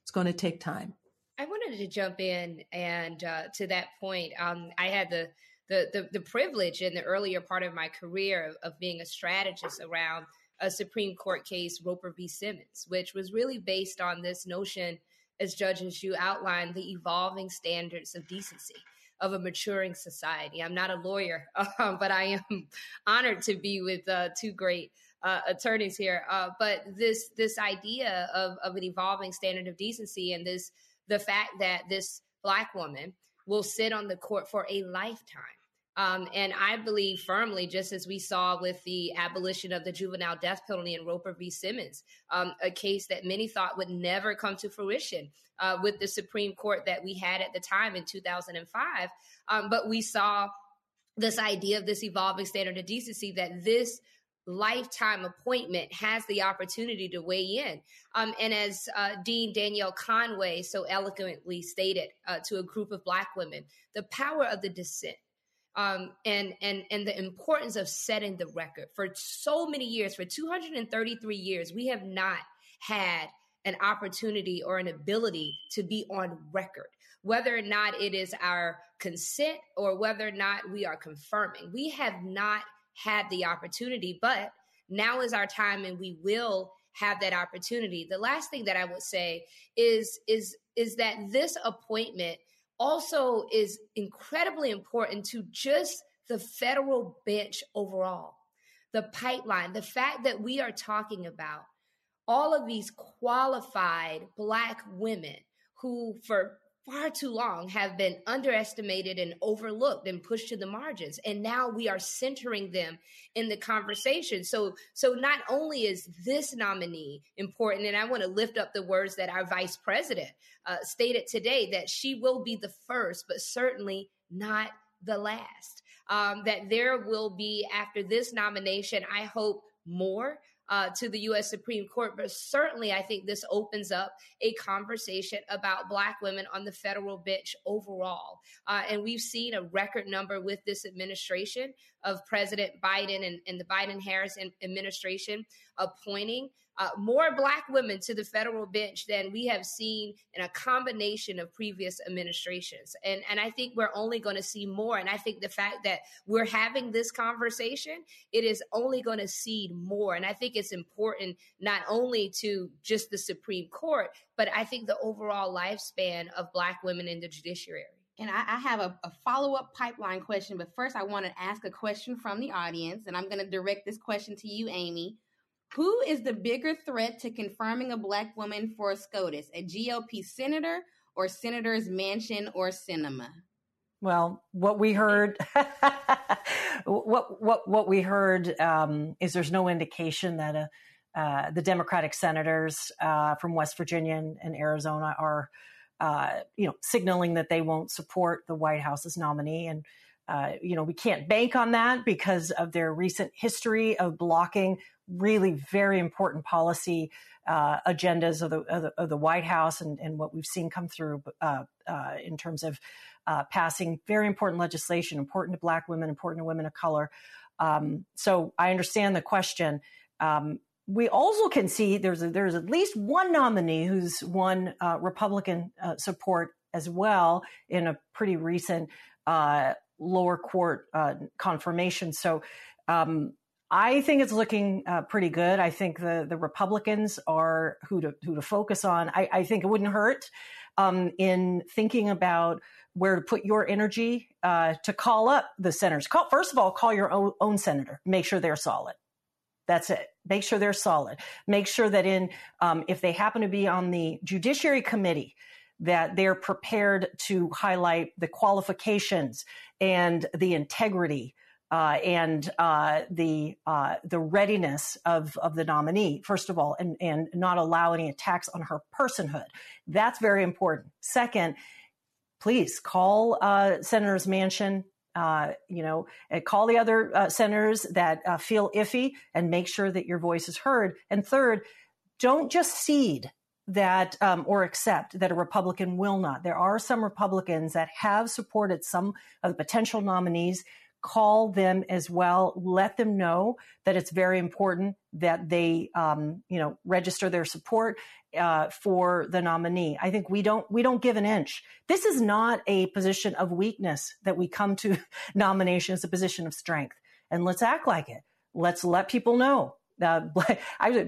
It's going to take time. I wanted to jump in and uh, to that point, um, I had the, the, the the privilege in the earlier part of my career of, of being a strategist around a Supreme Court case, Roper v. Simmons, which was really based on this notion, as judges you outlined, the evolving standards of decency of a maturing society. I'm not a lawyer, um, but I am honored to be with uh, two great uh, attorneys here. Uh, but this this idea of of an evolving standard of decency and this the fact that this black woman will sit on the court for a lifetime. Um, and I believe firmly, just as we saw with the abolition of the juvenile death penalty in Roper v. Simmons, um, a case that many thought would never come to fruition uh, with the Supreme Court that we had at the time in 2005. Um, but we saw this idea of this evolving standard of decency that this lifetime appointment has the opportunity to weigh in. Um, and as uh, Dean Danielle Conway so eloquently stated uh, to a group of Black women, the power of the dissent. Um, and and and the importance of setting the record for so many years, for 233 years, we have not had an opportunity or an ability to be on record, whether or not it is our consent or whether or not we are confirming. We have not had the opportunity, but now is our time and we will have that opportunity. The last thing that I would say is is is that this appointment also is incredibly important to just the federal bench overall. The pipeline, the fact that we are talking about all of these qualified black women who for far too long have been underestimated and overlooked and pushed to the margins. And now we are centering them in the conversation. So so not only is this nominee important and i want to lift up the words that our vice president uh, stated today that she will be the first but certainly not the last. Um, that there will be after this nomination i hope more uh, to the U.S. Supreme Court. But certainly, I think this opens up a conversation about Black women on the federal bench overall. Uh, and we've seen a record number with this administration of President Biden and, and the Biden Harris administration appointing uh, more black women to the federal bench than we have seen in a combination of previous administrations. And, and I think we're only going to see more. And I think the fact that we're having this conversation, it is only going to seed more. And I think it's important not only to just the Supreme Court, but I think the overall lifespan of black women in the judiciary. And I, I have a, a follow up pipeline question, but first I want to ask a question from the audience, and I'm going to direct this question to you, Aimee. Who is the bigger threat to confirming a black woman for a SCOTUS, a GOP senator or Senator's Manchin or Sinema? Well, what we heard, what what what we heard um, is there's no indication that a, uh, uh, the Democratic senators uh, from West Virginia and, Arizona are, uh, you know, signaling that they won't support the White House's nominee, and uh, you know we can't bank on that because of their recent history of blocking really very important policy uh, agendas of the, of the, of the White House and, and what we've seen come through uh, uh, in terms of uh, passing very important legislation, important to Black women, important to women of color. Um, so I understand the question. Um, we also can see there's a, there's at least one nominee who's won uh, Republican support as well in a pretty recent lower court confirmation. So um, I think it's looking uh, pretty good. I think the the Republicans are who to who to focus on. I, I think it wouldn't hurt um, in thinking about where to put your energy uh, to call up the senators. Call, first of all, call your own, own senator. Make sure they're solid. That's it. Make sure they're solid. Make sure that in um, if they happen to be on the Judiciary Committee, that they're prepared to highlight the qualifications and the integrity uh, and uh, the uh, the readiness of of the nominee, first of all, and and not allow any attacks on her personhood. That's very important. Second, please call uh, Senator's Manchin. Uh, you know, call the other uh, senators that feel iffy and make sure that your voice is heard. And third, don't just cede that um, or accept that a Republican will not. There are some Republicans that have supported some of the potential nominees call them as well. Let them know that it's very important that they, um, you know, register their support uh, for the nominee. I think we don't we don't give an inch. This is not a position of weakness that we come to nomination as a position of strength. And let's act like it. Let's let people know. Uh, black,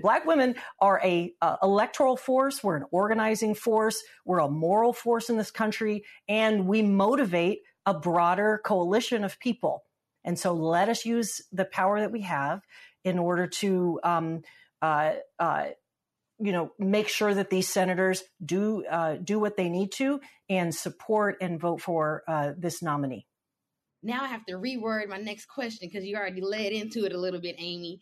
black women are a uh, electoral force. We're an organizing force. We're a moral force in this country, and we motivate a broader coalition of people. And so let us use the power that we have in order to, um, uh, uh, you know, make sure that these senators do uh, do what they need to and support and vote for uh, this nominee. Now I have to reword my next question because you already led into it a little bit, Aimee.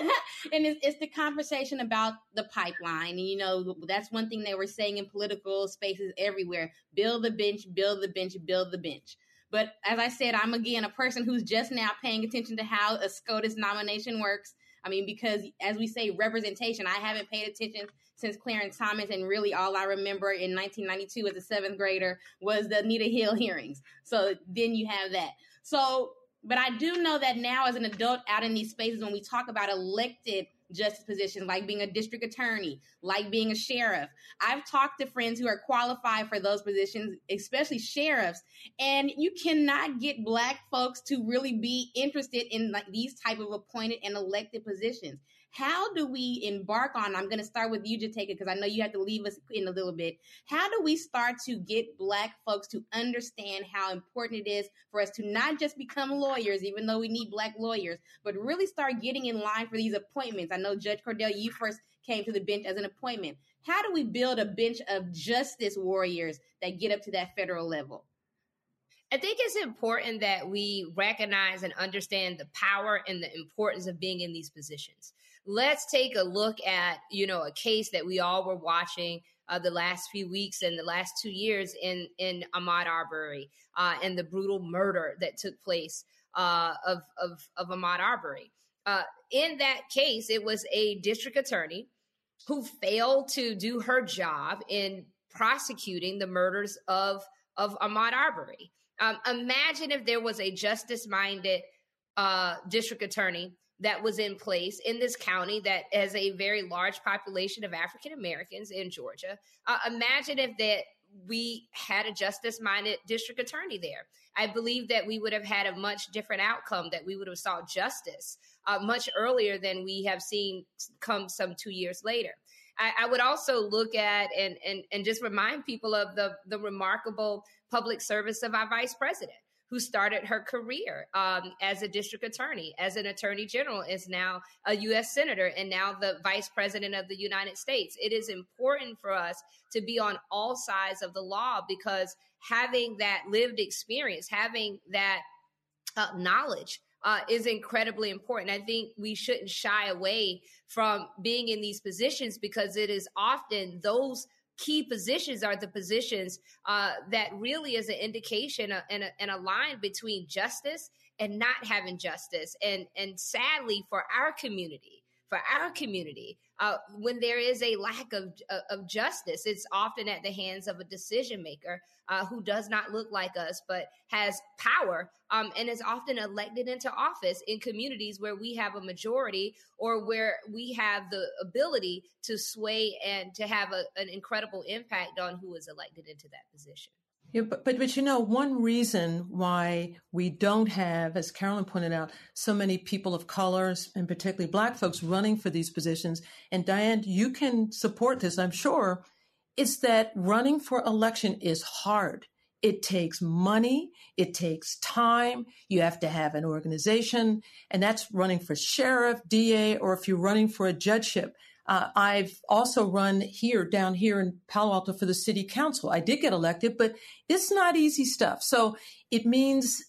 and it's, it's, the conversation about the pipeline. And, you know, that's one thing they were saying in political spaces everywhere build the bench, build the bench, build the bench. But as I said, I'm again a person who's just now paying attention to how a SCOTUS nomination works. I mean, because as we say, representation, I haven't paid attention since Clarence Thomas, and really all I remember in 1992 as a seventh grader was the Anita Hill hearings. So then you have that. So, but I do know that now as an adult out in these spaces, when we talk about elected justice positions, like being a district attorney, like being a sheriff. I've talked to friends who are qualified for those positions, especially sheriffs, and you cannot get black folks to really be interested in like these type of appointed and elected positions. How do we embark on? I'm going to start with you, Jotaka, because I know you have to leave us in a little bit. How do we start to get Black folks to understand how important it is for us to not just become lawyers, even though we need Black lawyers, but really start getting in line for these appointments? I know Judge Cordell, you first came to the bench as an appointment. How do we build a bench of justice warriors that get up to that federal level? I think it's important that we recognize and understand the power and the importance of being in these positions let's take a look at you know a case that we all were watching uh, the last few weeks and the last two years in in Ahmaud Arbery uh, and the brutal murder that took place uh, of, of of Ahmaud Arbery. Uh, in that case, it was a district attorney who failed to do her job in prosecuting the murders of of Ahmaud Arbery. Um, imagine if there was a justice minded uh, district attorney that was in place in this county that has a very large population of African Americans in Georgia. Uh, imagine if that we had a justice minded district attorney there. I believe that we would have had a much different outcome, that we would have sought justice uh, much earlier than we have seen come some two years later. I, I, would also look at and, and, and just remind people of the, the remarkable public service of our vice president who started her career um, as a district attorney, as an attorney general, is now a U.S. senator, and now the vice president of the United States. It is important for us to be on all sides of the law because having that lived experience, having that uh, knowledge, uh, is incredibly important. I think we shouldn't shy away from being in these positions because it is often those key positions are the positions uh, that really is an indication and, a, and a line between justice and not having justice. And and sadly for our community, for our community, uh, when there is a lack of, of justice, it's often at the hands of a decision maker uh, who does not look like us but has power um, and is often elected into office in communities where we have a majority or where we have the ability to sway and to have a, an incredible impact on who is elected into that position. Yeah, but, but but you know, one reason why we don't have, as Carolyn pointed out, so many people of colors and particularly Black folks running for these positions, and Diane, you can support this, I'm sure, is that running for election is hard. It takes money, it takes time. You have to have an organization, and that's running for sheriff, DA, or if you're running for a judgeship. Uh, I've also run here, down here in Palo Alto for the city council. I did get elected, but it's not easy stuff. So it means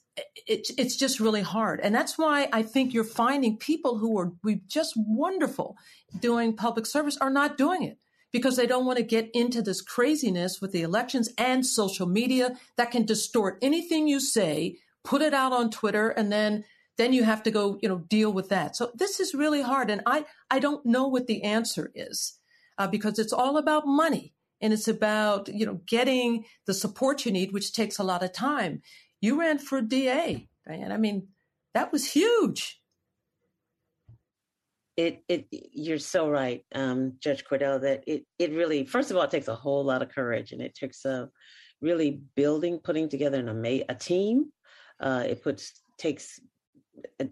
it, it's just really hard. And that's why I think you're finding people who are just wonderful doing public service are not doing it because they don't want to get into this craziness with the elections and social media that can distort anything you say, put it out on Twitter, and then then you have to go, you know, deal with that. So this is really hard. And I, I don't know what the answer is uh, because it's all about money and it's about, you know, getting the support you need, which takes a lot of time. You ran for DA, Diane. I mean, that was huge. It, it, you're so right, um, Judge Cordell, that it, it really, first of all, it takes a whole lot of courage and it takes a really building, putting together an a team. Uh, it puts, takes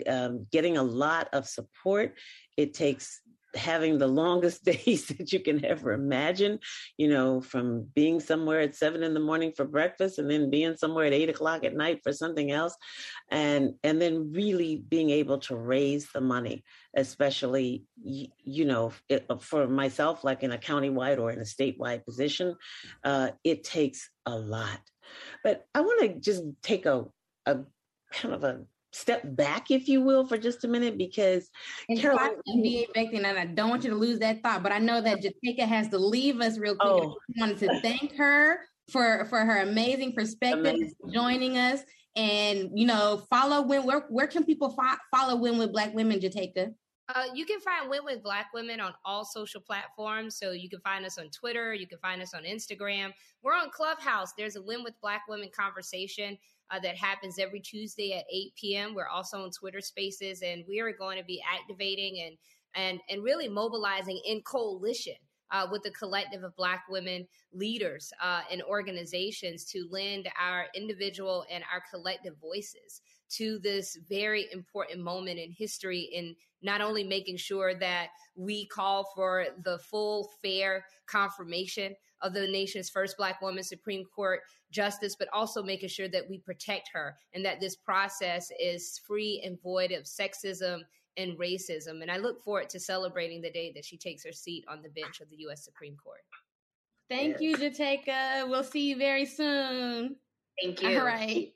um, getting a lot of support. It takes having the longest days that you can ever imagine, you know, from being somewhere at seven in the morning for breakfast and then being somewhere at eight o'clock at night for something else. And, and then really being able to raise the money, especially, you know, it, for myself, like in a countywide or in a statewide position, uh, it takes a lot. But I want to just take a, a kind of a step back, if you will, for just a minute, because and Carolyn, and I don't want you to lose that thought, but I know that Jotaka has to leave us real quick. Oh. I wanted to thank her for for her amazing perspective, amazing. joining us, and you know, follow when where where can people fo- follow Win with Black Women, Jotaka? Uh, you can find Win with Black Women on all social platforms. So you can find us on Twitter, you can find us on Instagram. We're on Clubhouse. There's a Win with Black Women conversation uh, that happens every Tuesday at 8 p.m. We're also on Twitter Spaces, and we are going to be activating and and and really mobilizing in coalition. Uh, with the collective of Black women leaders uh, and organizations to lend our individual and our collective voices to this very important moment in history in not only making sure that we call for the full, fair confirmation of the nation's first Black woman Supreme Court justice, but also making sure that we protect her and that this process is free and void of sexism and racism. And I look forward to celebrating the day that she takes her seat on the bench of the U.S. Supreme Court. Thank you, Jotaka. We'll see you very soon. Thank you. All right.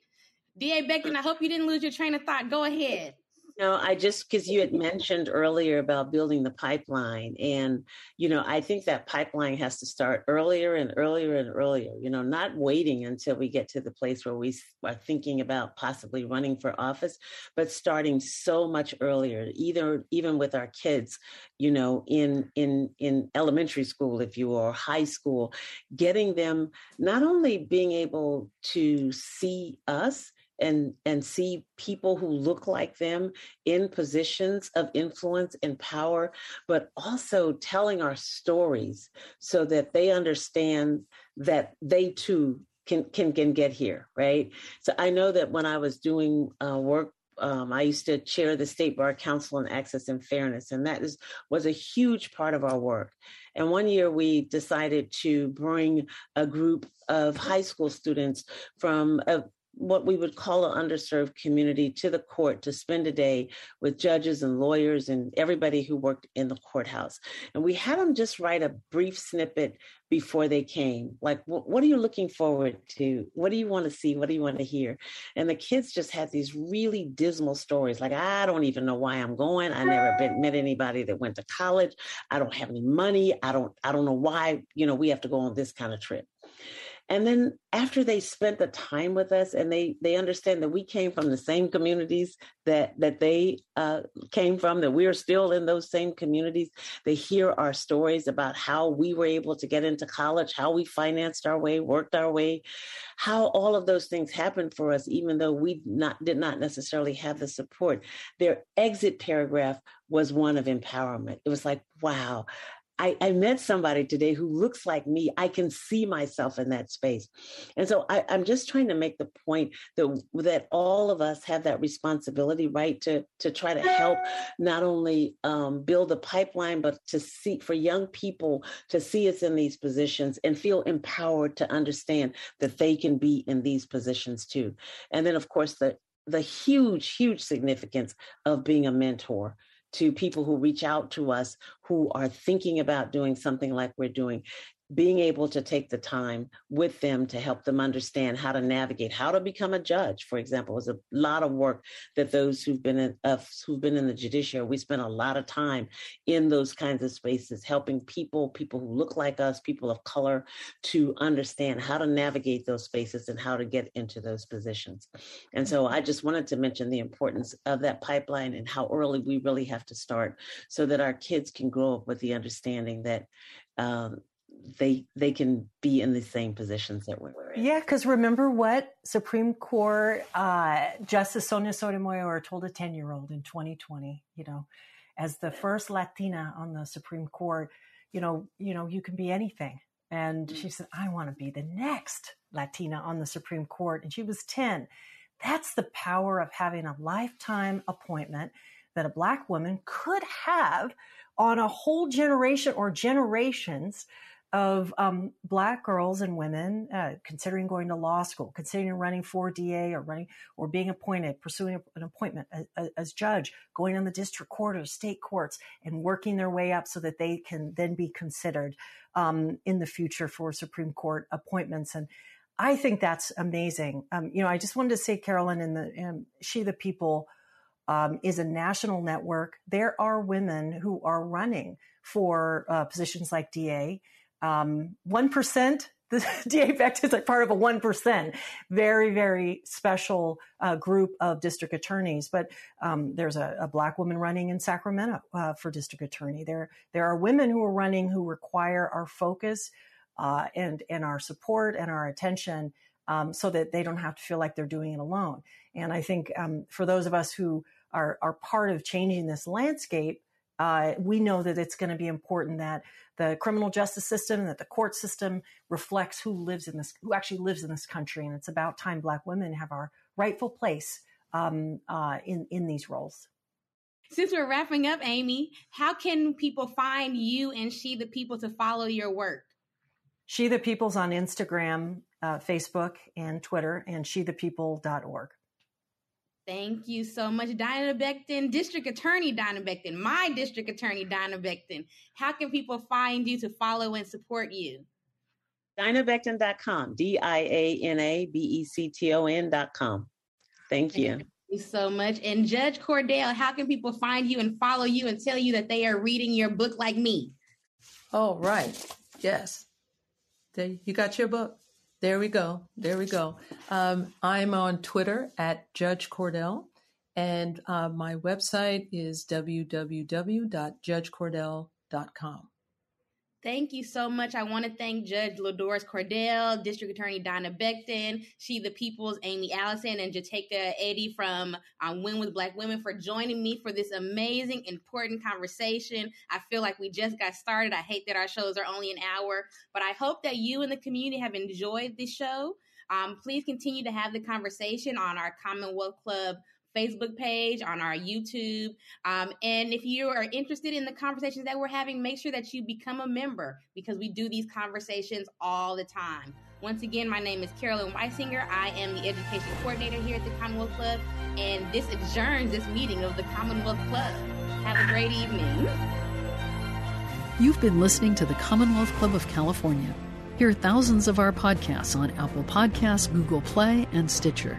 D.A. Becton, I hope you didn't lose your train of thought. Go ahead. No, I just because you had mentioned earlier about building the pipeline, and you know, I think that pipeline has to start earlier and earlier and earlier. You know, not waiting until we get to the place where we are thinking about possibly running for office, but starting so much earlier, either even with our kids, you know, in in in elementary school, if you are high school, getting them not only being able to see us and and see people who look like them in positions of influence and power but also telling our stories so that they understand that they too can can can get here right so i know that when i was doing uh, work um, I used to chair the State Bar Council on Access and Fairness, and that is was a huge part of our work. And one year we decided to bring a group of high school students from a, what we would call an underserved community to the court to spend a day with judges and lawyers and everybody who worked in the courthouse. And we had them just write a brief snippet before they came. Like, what are you looking forward to? What do you want to see? What do you want to hear? And the kids just had these really dismal stories. Like, I don't even know why I'm going. I never been, met anybody that went to college. I don't have any money. I don't, I don't know why, you know, we have to go on this kind of trip and then after they spent the time with us and they they understand that we came from the same communities that that they uh, came from that we're still in those same communities they hear our stories about how we were able to get into college how we financed our way worked our way how all of those things happened for us even though we not did not necessarily have the support. Their exit paragraph was one of empowerment. It was like wow I, I, met somebody today who looks like me. I can see myself in that space. And so I, am just trying to make the point that that all of us have that responsibility, right? To to try to help not only um, build a pipeline, but to see for young people to see us in these positions and feel empowered to understand that they can be in these positions too. And then of course the the huge, huge significance of being a mentor to people who reach out to us who are thinking about doing something like we're doing being able to take the time with them to help them understand how to navigate how to become a judge for example was a lot of work that those who've been in uh, who've been in the judiciary we spent a lot of time in those kinds of spaces helping people people who look like us people of color to understand how to navigate those spaces and how to get into those positions. And so i just wanted to mention the importance of that pipeline and how early we really have to start so that our kids can grow up with the understanding that um, they they can be in the same positions that we're in. Yeah, because remember what Supreme Court uh, Justice Sonia Sotomayor told a ten year old in 2020. You know, as the first Latina on the Supreme Court, you know, you know, you can be anything. And she said, I want to be the next Latina on the Supreme Court. And she was 10. That's the power of having a lifetime appointment that a black woman could have on a whole generation or generations of um, black girls and women uh, considering going to law school, considering running for DA or running or being appointed, pursuing an appointment as, as, judge, going on the district court or state courts, and working their way up so that they can then be considered um, in the future for Supreme Court appointments. And I think that's amazing. Um, you know, I just wanted to say, Carolyn, and the um, She the People um, is a national network. There are women who are running for uh, positions like DA um, 1%, the DA Becht is like part of a 1%, very, very special uh, group of district attorneys. But um, there's a, a, black woman running in Sacramento uh, for district attorney. There, there are women who are running who require our focus uh, and, and our support and our attention um, so that they don't have to feel like they're doing it alone. And I think um, for those of us who are, are part of changing this landscape, uh, we know that it's going to be important that the criminal justice system, that the court system reflects who lives in this, who actually lives in this country, and it's about time Black women have our rightful place um, uh, in in these roles. Since we're wrapping up, Aimee, how can people find you and She the People to follow your work? She the People's on Instagram, uh, Facebook, and Twitter, and shethepeople.org. Thank you so much, Diana Becton, District Attorney Diana Becton, my District Attorney Diana Becton. How can people find you to follow and support you? DianaBecton.com, D I A N A B E C T O N.com. Thank you. Thank you so much. And Judge Cordell, how can people find you and follow you and tell you that they are reading your book like me? Oh, right. Yes. There, you got your book. There we go. There we go. Um, I'm on Twitter at Judge Cordell, and uh, my website is www.judgecordell.com. Thank you so much. I want to thank Judge LaDoris Cordell, District Attorney Diana Becton, She the People's Aimee Allison, and Jotaka Eddy from um, Win with Black Women for joining me for this amazing, important conversation. I feel like we just got started. I hate that our shows are only an hour, but I hope that you and the community have enjoyed this show. Um, please continue to have the conversation on our Commonwealth Club Facebook page, on our YouTube. Um, and if you are interested in the conversations that we're having, make sure that you become a member because we do these conversations all the time. Once again, my name is Carolyn Wysinger. I am the education coordinator here at the Commonwealth Club, and this adjourns this meeting of the Commonwealth Club. Have a great evening. You've been listening to the Commonwealth Club of California. Hear thousands of our podcasts on Apple Podcasts, Google Play, and Stitcher.